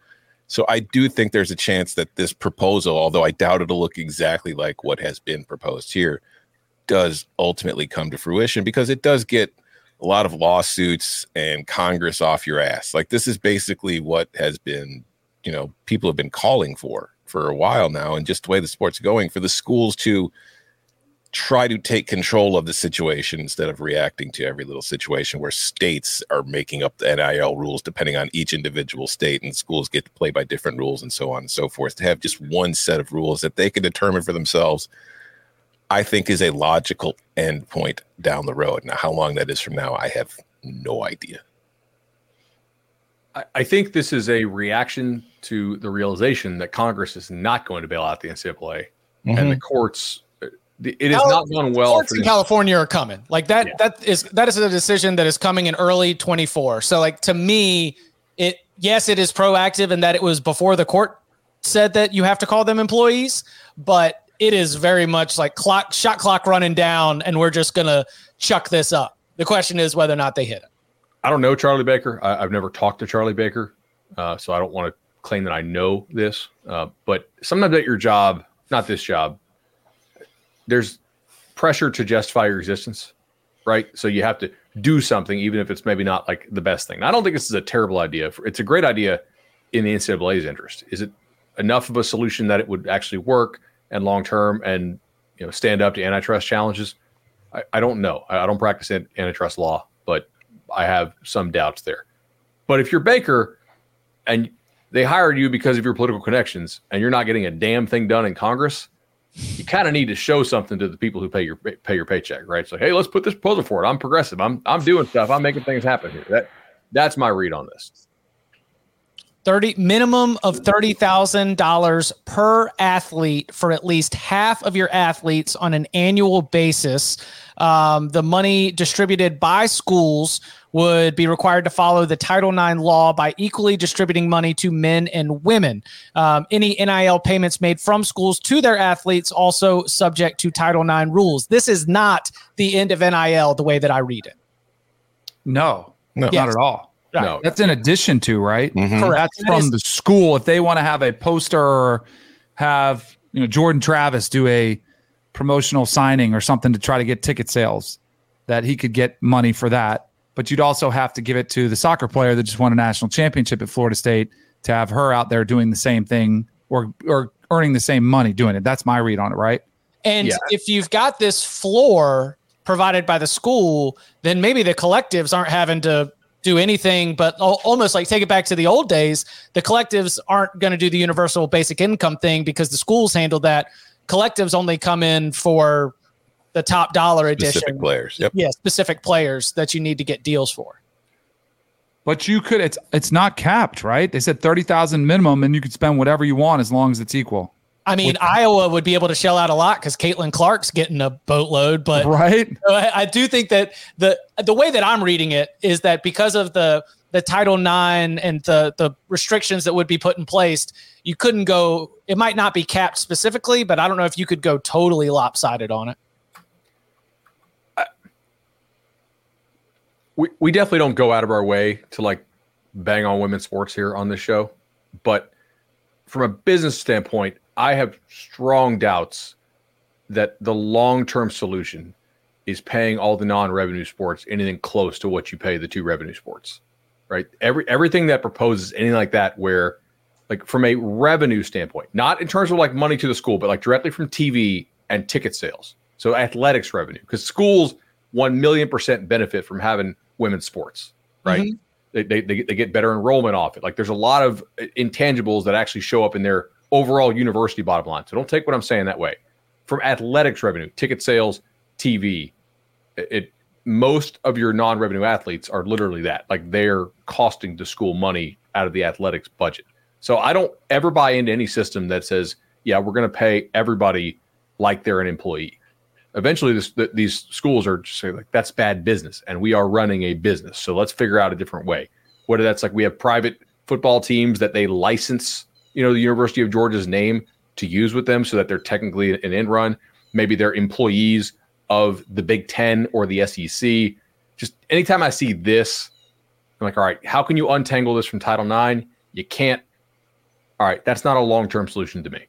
so I do think there's a chance that this proposal, although I doubt it'll look exactly like what has been proposed here, does ultimately come to fruition because it does get a lot of lawsuits and Congress off your ass. Like this is basically what has been, you know, people have been calling for for a while now and just the way the sport's going for the schools to try to take control of the situation instead of reacting to every little situation where states are making up the NIL rules depending on each individual state and schools get to play by different rules and so on and so forth. To have just one set of rules that they can determine for themselves, I think is a logical endpoint down the road. Now, how long that is from now, I have no idea. I think this is a reaction to the realization that Congress is not going to bail out the NCAA mm-hmm. and the courts it has not gone well. Courts in California are coming. Like that. Yeah. That is that is a decision that is coming in early 24. So like to me, it yes, it is proactive in that it was before the court said that you have to call them employees, but it is very much like clock shot clock running down, and we're just gonna chuck this up. The question is whether or not they hit it. I don't know Charlie Baker. I, have never talked to Charlie Baker, uh, so I don't want to claim that I know this. Uh, but sometimes at your job, not this job, there's pressure to justify your existence, right? So you have to do something, even if it's maybe not like the best thing. I don't think this is a terrible idea. It's a great idea in the NCAA's interest. Is it enough of a solution that it would actually work and long term and you know stand up to antitrust challenges? I, I don't know. I, I don't practice antitrust law, but I have some doubts there. But if you're Baker and they hired you because of your political connections and you're not getting a damn thing done in Congress, you kind of need to show something to the people who pay your pay your paycheck, right? So, hey, let's put this proposal forward. I'm progressive. I'm I'm doing stuff. I'm making things happen here. That that's my read on this. 30 minimum of $30,000 per athlete for at least half of your athletes on an annual basis. Um, the money distributed by schools would be required to follow the Title IX law by equally distributing money to men and women. Um, any NIL payments made from schools to their athletes also subject to Title IX rules. This is not the end of NIL the way that I read it. No, no, yes. not at all. No, that's in addition to right. Mm-hmm. Correct. That's from the school. If they want to have a poster or have you know Jordan Travis do a promotional signing or something to try to get ticket sales, that he could get money for that but you'd also have to give it to the soccer player that just won a national championship at Florida State to have her out there doing the same thing or or earning the same money doing it. That's my read on it, right? And yeah. if you've got this floor provided by the school, then maybe the collectives aren't having to do anything but almost like take it back to the old days. The collectives aren't going to do the universal basic income thing because the schools handle that. Collectives only come in for the top dollar edition. Specific players. Yep. Yeah, specific players that you need to get deals for. But you could it's it's not capped, right? They said 30,000 minimum and you could spend whatever you want as long as it's equal. I mean, Iowa would be able to shell out a lot because Caitlin Clark's getting a boatload, but right. I, I do think that the the way that I'm reading it is that because of the the Title IX and the the restrictions that would be put in place, you couldn't go. It might not be capped specifically, but I don't know if you could go totally lopsided on it. we, we definitely don't go out of our way to like bang on women's sports here on this show. But from a business standpoint, I have strong doubts that the long term solution is paying all the non revenue sports anything close to what you pay the two revenue sports. Right. Every everything that proposes anything like that where like from a revenue standpoint, not in terms of like money to the school, but like directly from TV and ticket sales. So athletics revenue, because schools one million percent benefit from having women's sports, right? Mm-hmm. They, they, they, they get better enrollment off it. Like there's a lot of intangibles that actually show up in their overall university bottom line. So don't take what I'm saying that way. From athletics revenue, ticket sales, TV, it, it most of your non-revenue athletes are literally that. Like they're costing the school money out of the athletics budget. So I don't ever buy into any system that says, yeah, we're going to pay everybody like they're an employee eventually this, the, these schools are just saying like that's bad business and we are running a business so let's figure out a different way whether that's like we have private football teams that they license you know the university of georgia's name to use with them so that they're technically an end run maybe they're employees of the big 10 or the sec just anytime i see this i'm like all right how can you untangle this from title ix you can't. All right that's not a long-term solution to me.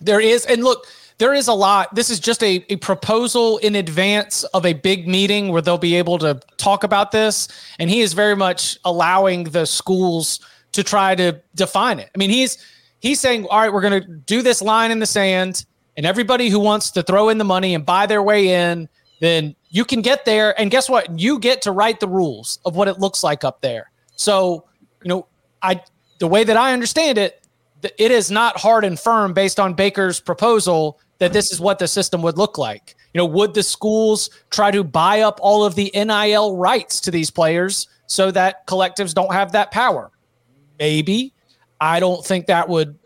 There is and look there is a lot. This is just a, a proposal in advance of a big meeting where they'll be able to talk about this. And he is very much allowing the schools to try to define it. I mean, he's he's saying, all right, we're going to do this line in the sand, and everybody who wants to throw in the money and buy their way in, then you can get there. And guess what? You get to write the rules of what it looks like up there. So, you know, I the way that I understand it, it is not hard and firm based on Baker's proposal that this is what the system would look like. You know, would the schools try to buy up all of the NIL rights to these players so that collectives don't have that power? Maybe. I don't think that would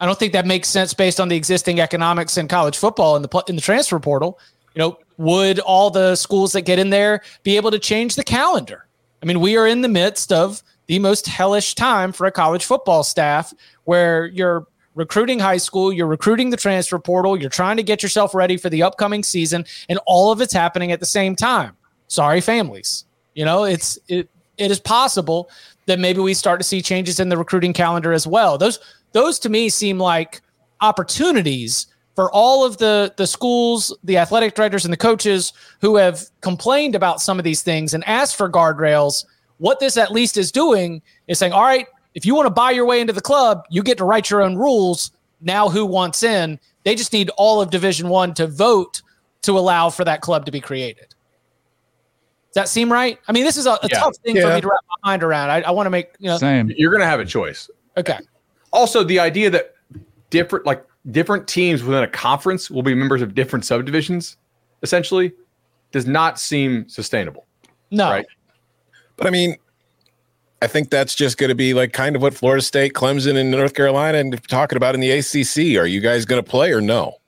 I don't think that makes sense based on the existing economics in college football in the in the transfer portal. You know, would all the schools that get in there be able to change the calendar? I mean, we are in the midst of the most hellish time for a college football staff where you're recruiting high school, you're recruiting the transfer portal, you're trying to get yourself ready for the upcoming season, and all of it's happening at the same time. Sorry, families. You know, it's it it is possible that maybe we start to see changes in the recruiting calendar as well. Those those to me seem like opportunities for all of the the schools, the athletic directors and the coaches who have complained about some of these things and asked for guardrails. What this at least is doing is saying, all right, if you want to buy your way into the club, you get to write your own rules. Now, who wants in? They just need all of Division One to vote to allow for that club to be created. Does that seem right? I mean, this is a, a yeah. tough thing yeah. for me to wrap my mind around. I, I want to make you know. Same. You're going to have a choice. Okay. Also, the idea that different like different teams within a conference will be members of different subdivisions, essentially, does not seem sustainable. No. Right. But I mean, I think that's just going to be like kind of what Florida State, Clemson, and North Carolina and talking about in the ACC. Are you guys going to play or no?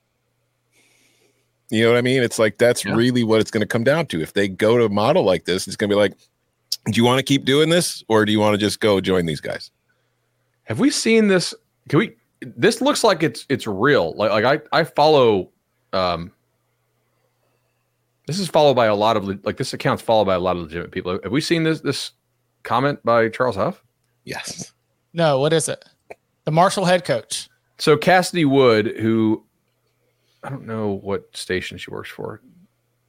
You know what I mean? It's like that's yeah. really what it's going to come down to. If they go to a model like this, it's going to be like, do you want to keep doing this or do you want to just go join these guys? Have we seen this? Can we? This looks like it's it's real. Like like I I follow. um This is followed by a lot of like this account's followed by a lot of legitimate people. Have we seen this this comment by Charles Huff? Yes. No, what is it? The Marshall head coach. So Cassidy Wood, who I don't know what station she works for,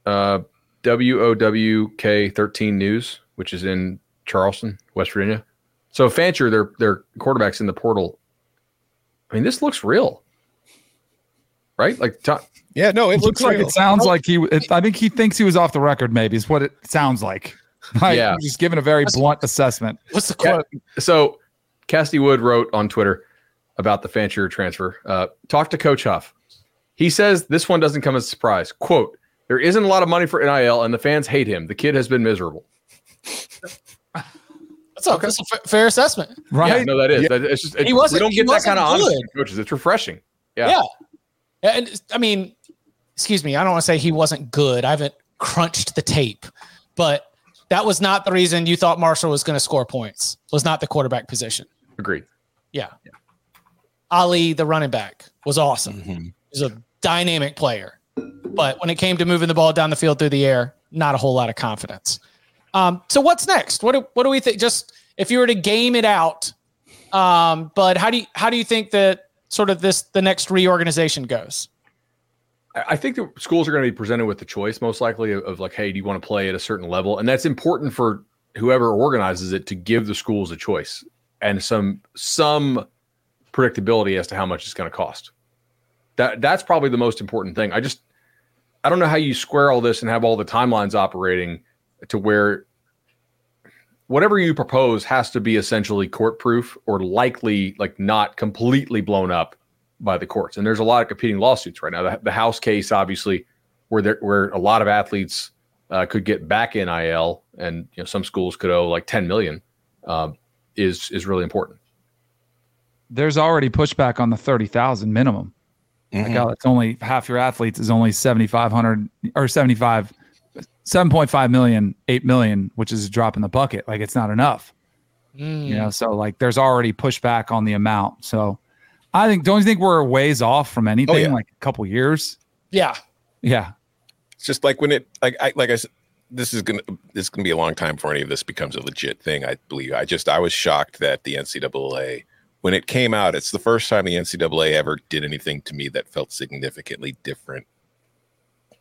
uh, WOWK 13 News, which is in Charleston, West Virginia. So Fancher, their their quarterbacks in the portal. I mean, this looks real, right? Like, t- yeah, no, it, it looks, looks like it sounds like he. It, I think he thinks he was off the record. Maybe is what it sounds like. (laughs) Like, yeah, just giving a very blunt assessment. What's the quote? so, Cassidy Wood wrote on Twitter about the Fancher transfer. Uh, talk to Coach Huff. He says this one doesn't come as a surprise. Quote: There isn't a lot of money for NIL, and the fans hate him. The kid has been miserable. That's That's a, Okay. that's a fair assessment. Right? Yeah, no, that is. That, it's just, it, He wasn't- we don't get that wasn't kind of honesty from coaches. It's refreshing. Yeah. Yeah. And I mean, excuse me, I don't want to say he wasn't good. I haven't crunched the tape, but that was not the reason you thought Marshall was going to score points. Was not the quarterback position. Agreed. Yeah. Ali, the running back, was awesome. Mm-hmm. He's a dynamic player. But when it came to moving the ball down the field through the air, not a whole lot of confidence. Um, so what's next? What do, what do we think? Just if you were to game it out, um, but how do you how do you think that sort of this the next reorganization goes? I think the schools are going to be presented with the choice, most likely, of, of like, hey, do you want to play at a certain level? And that's important for whoever organizes it to give the schools a choice and some some predictability as to how much it's going to cost. That that's probably the most important thing. I just I don't know how you square all this and have all the timelines operating to where whatever you propose has to be essentially court proof or likely like not completely blown up by the courts. And there's a lot of competing lawsuits right now. The, the House case, obviously, where there where a lot of athletes uh, could get back in NIL, and you know some schools could owe like 10 million, um, is is really important. There's already pushback on the thirty thousand minimum. Like, oh, it's only half your athletes is only seventy five hundred or 75, 7.5 million, 8 million, which is a drop in the bucket. Like it's not enough. You know, mm. so like there's already pushback on the amount. So I think don't you think we're a ways off from oh, anything yeah. like a couple years? Yeah. Yeah. It's just like when it like I like I said, this is gonna this is gonna be a long time before any of this becomes a legit thing. I believe. I just I was shocked that the NCAA when it came out, it's the first time the NCAA ever did anything to me that felt significantly different.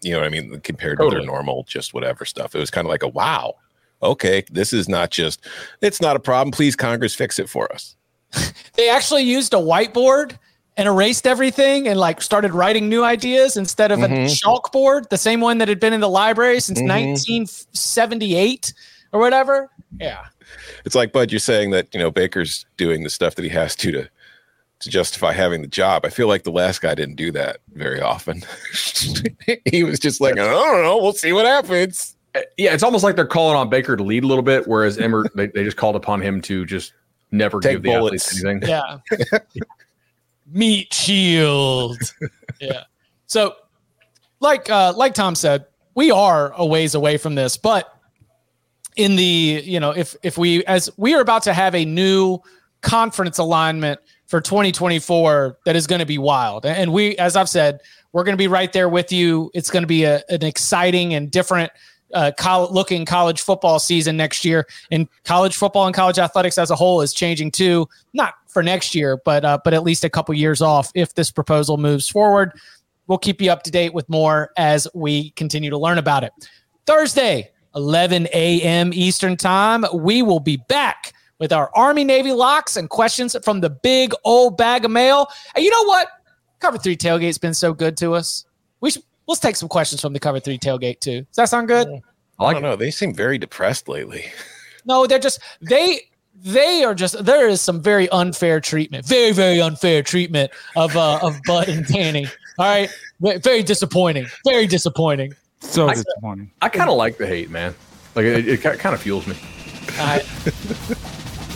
You know what I mean? Compared to their normal, just whatever stuff. It was kind of like a wow. Okay, this is not just. It's not a problem. Please, Congress, fix it for us. (laughs) They actually used a whiteboard and erased everything and like started writing new ideas instead of a mm-hmm. chalkboard, the same one that had been in the library since mm-hmm. 1978 or whatever. Yeah. It's like Bud, you're saying that you know Baker's doing the stuff that he has to to to justify having the job. I feel like the last guy didn't do that very often. (laughs) he was just like, I don't know, we'll see what happens. Uh, Yeah, it's almost like they're calling on Baker to lead a little bit, whereas Emmert (laughs) they, they just called upon him to just never Take give the bullets. athletes anything. Yeah. (laughs) Meat shield. yeah. So like uh like Tom said, we are a ways away from this, but in the, you know, if if we as we are about to have a new conference alignment for 2024 that is going to be wild. And we as I've said, we're going to be right there with you. It's going to be a, an exciting and different uh, looking college football season next year. And college football and college athletics as a whole is changing too. Not for next year, but uh, but at least a couple years off if this proposal moves forward. We'll keep you up to date with more as we continue to learn about it. Thursday, 11 a.m. Eastern Time, we will be back with our Army Navy locks and questions from the big old bag of mail. And you know what? Cover three tailgate's been so good to us. We should let's take some questions from the cover three tailgate too. Does that sound good? I I don't know. They seem very depressed lately. (laughs) No, they're just they they are just there is some very unfair treatment, very very unfair treatment of uh, of Bud and Danny. All right, very disappointing, very disappointing. So disappointing. I kind of like the hate, man. Like it, it kind of fuels me. I,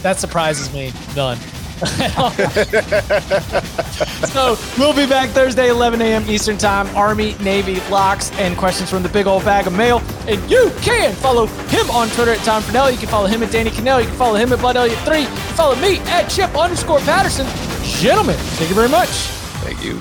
that surprises me none. (laughs) so we'll be back Thursday, 11 a.m. Eastern Time. Army, Navy, locks, and questions from the big old bag of mail. And you can follow him on Twitter at Tom Fornelli. You can follow him at Danny Kanell. You can follow him at Bud Elliott 3. You can follow me at Chip underscore Patterson. Gentlemen, thank you very much. Thank you.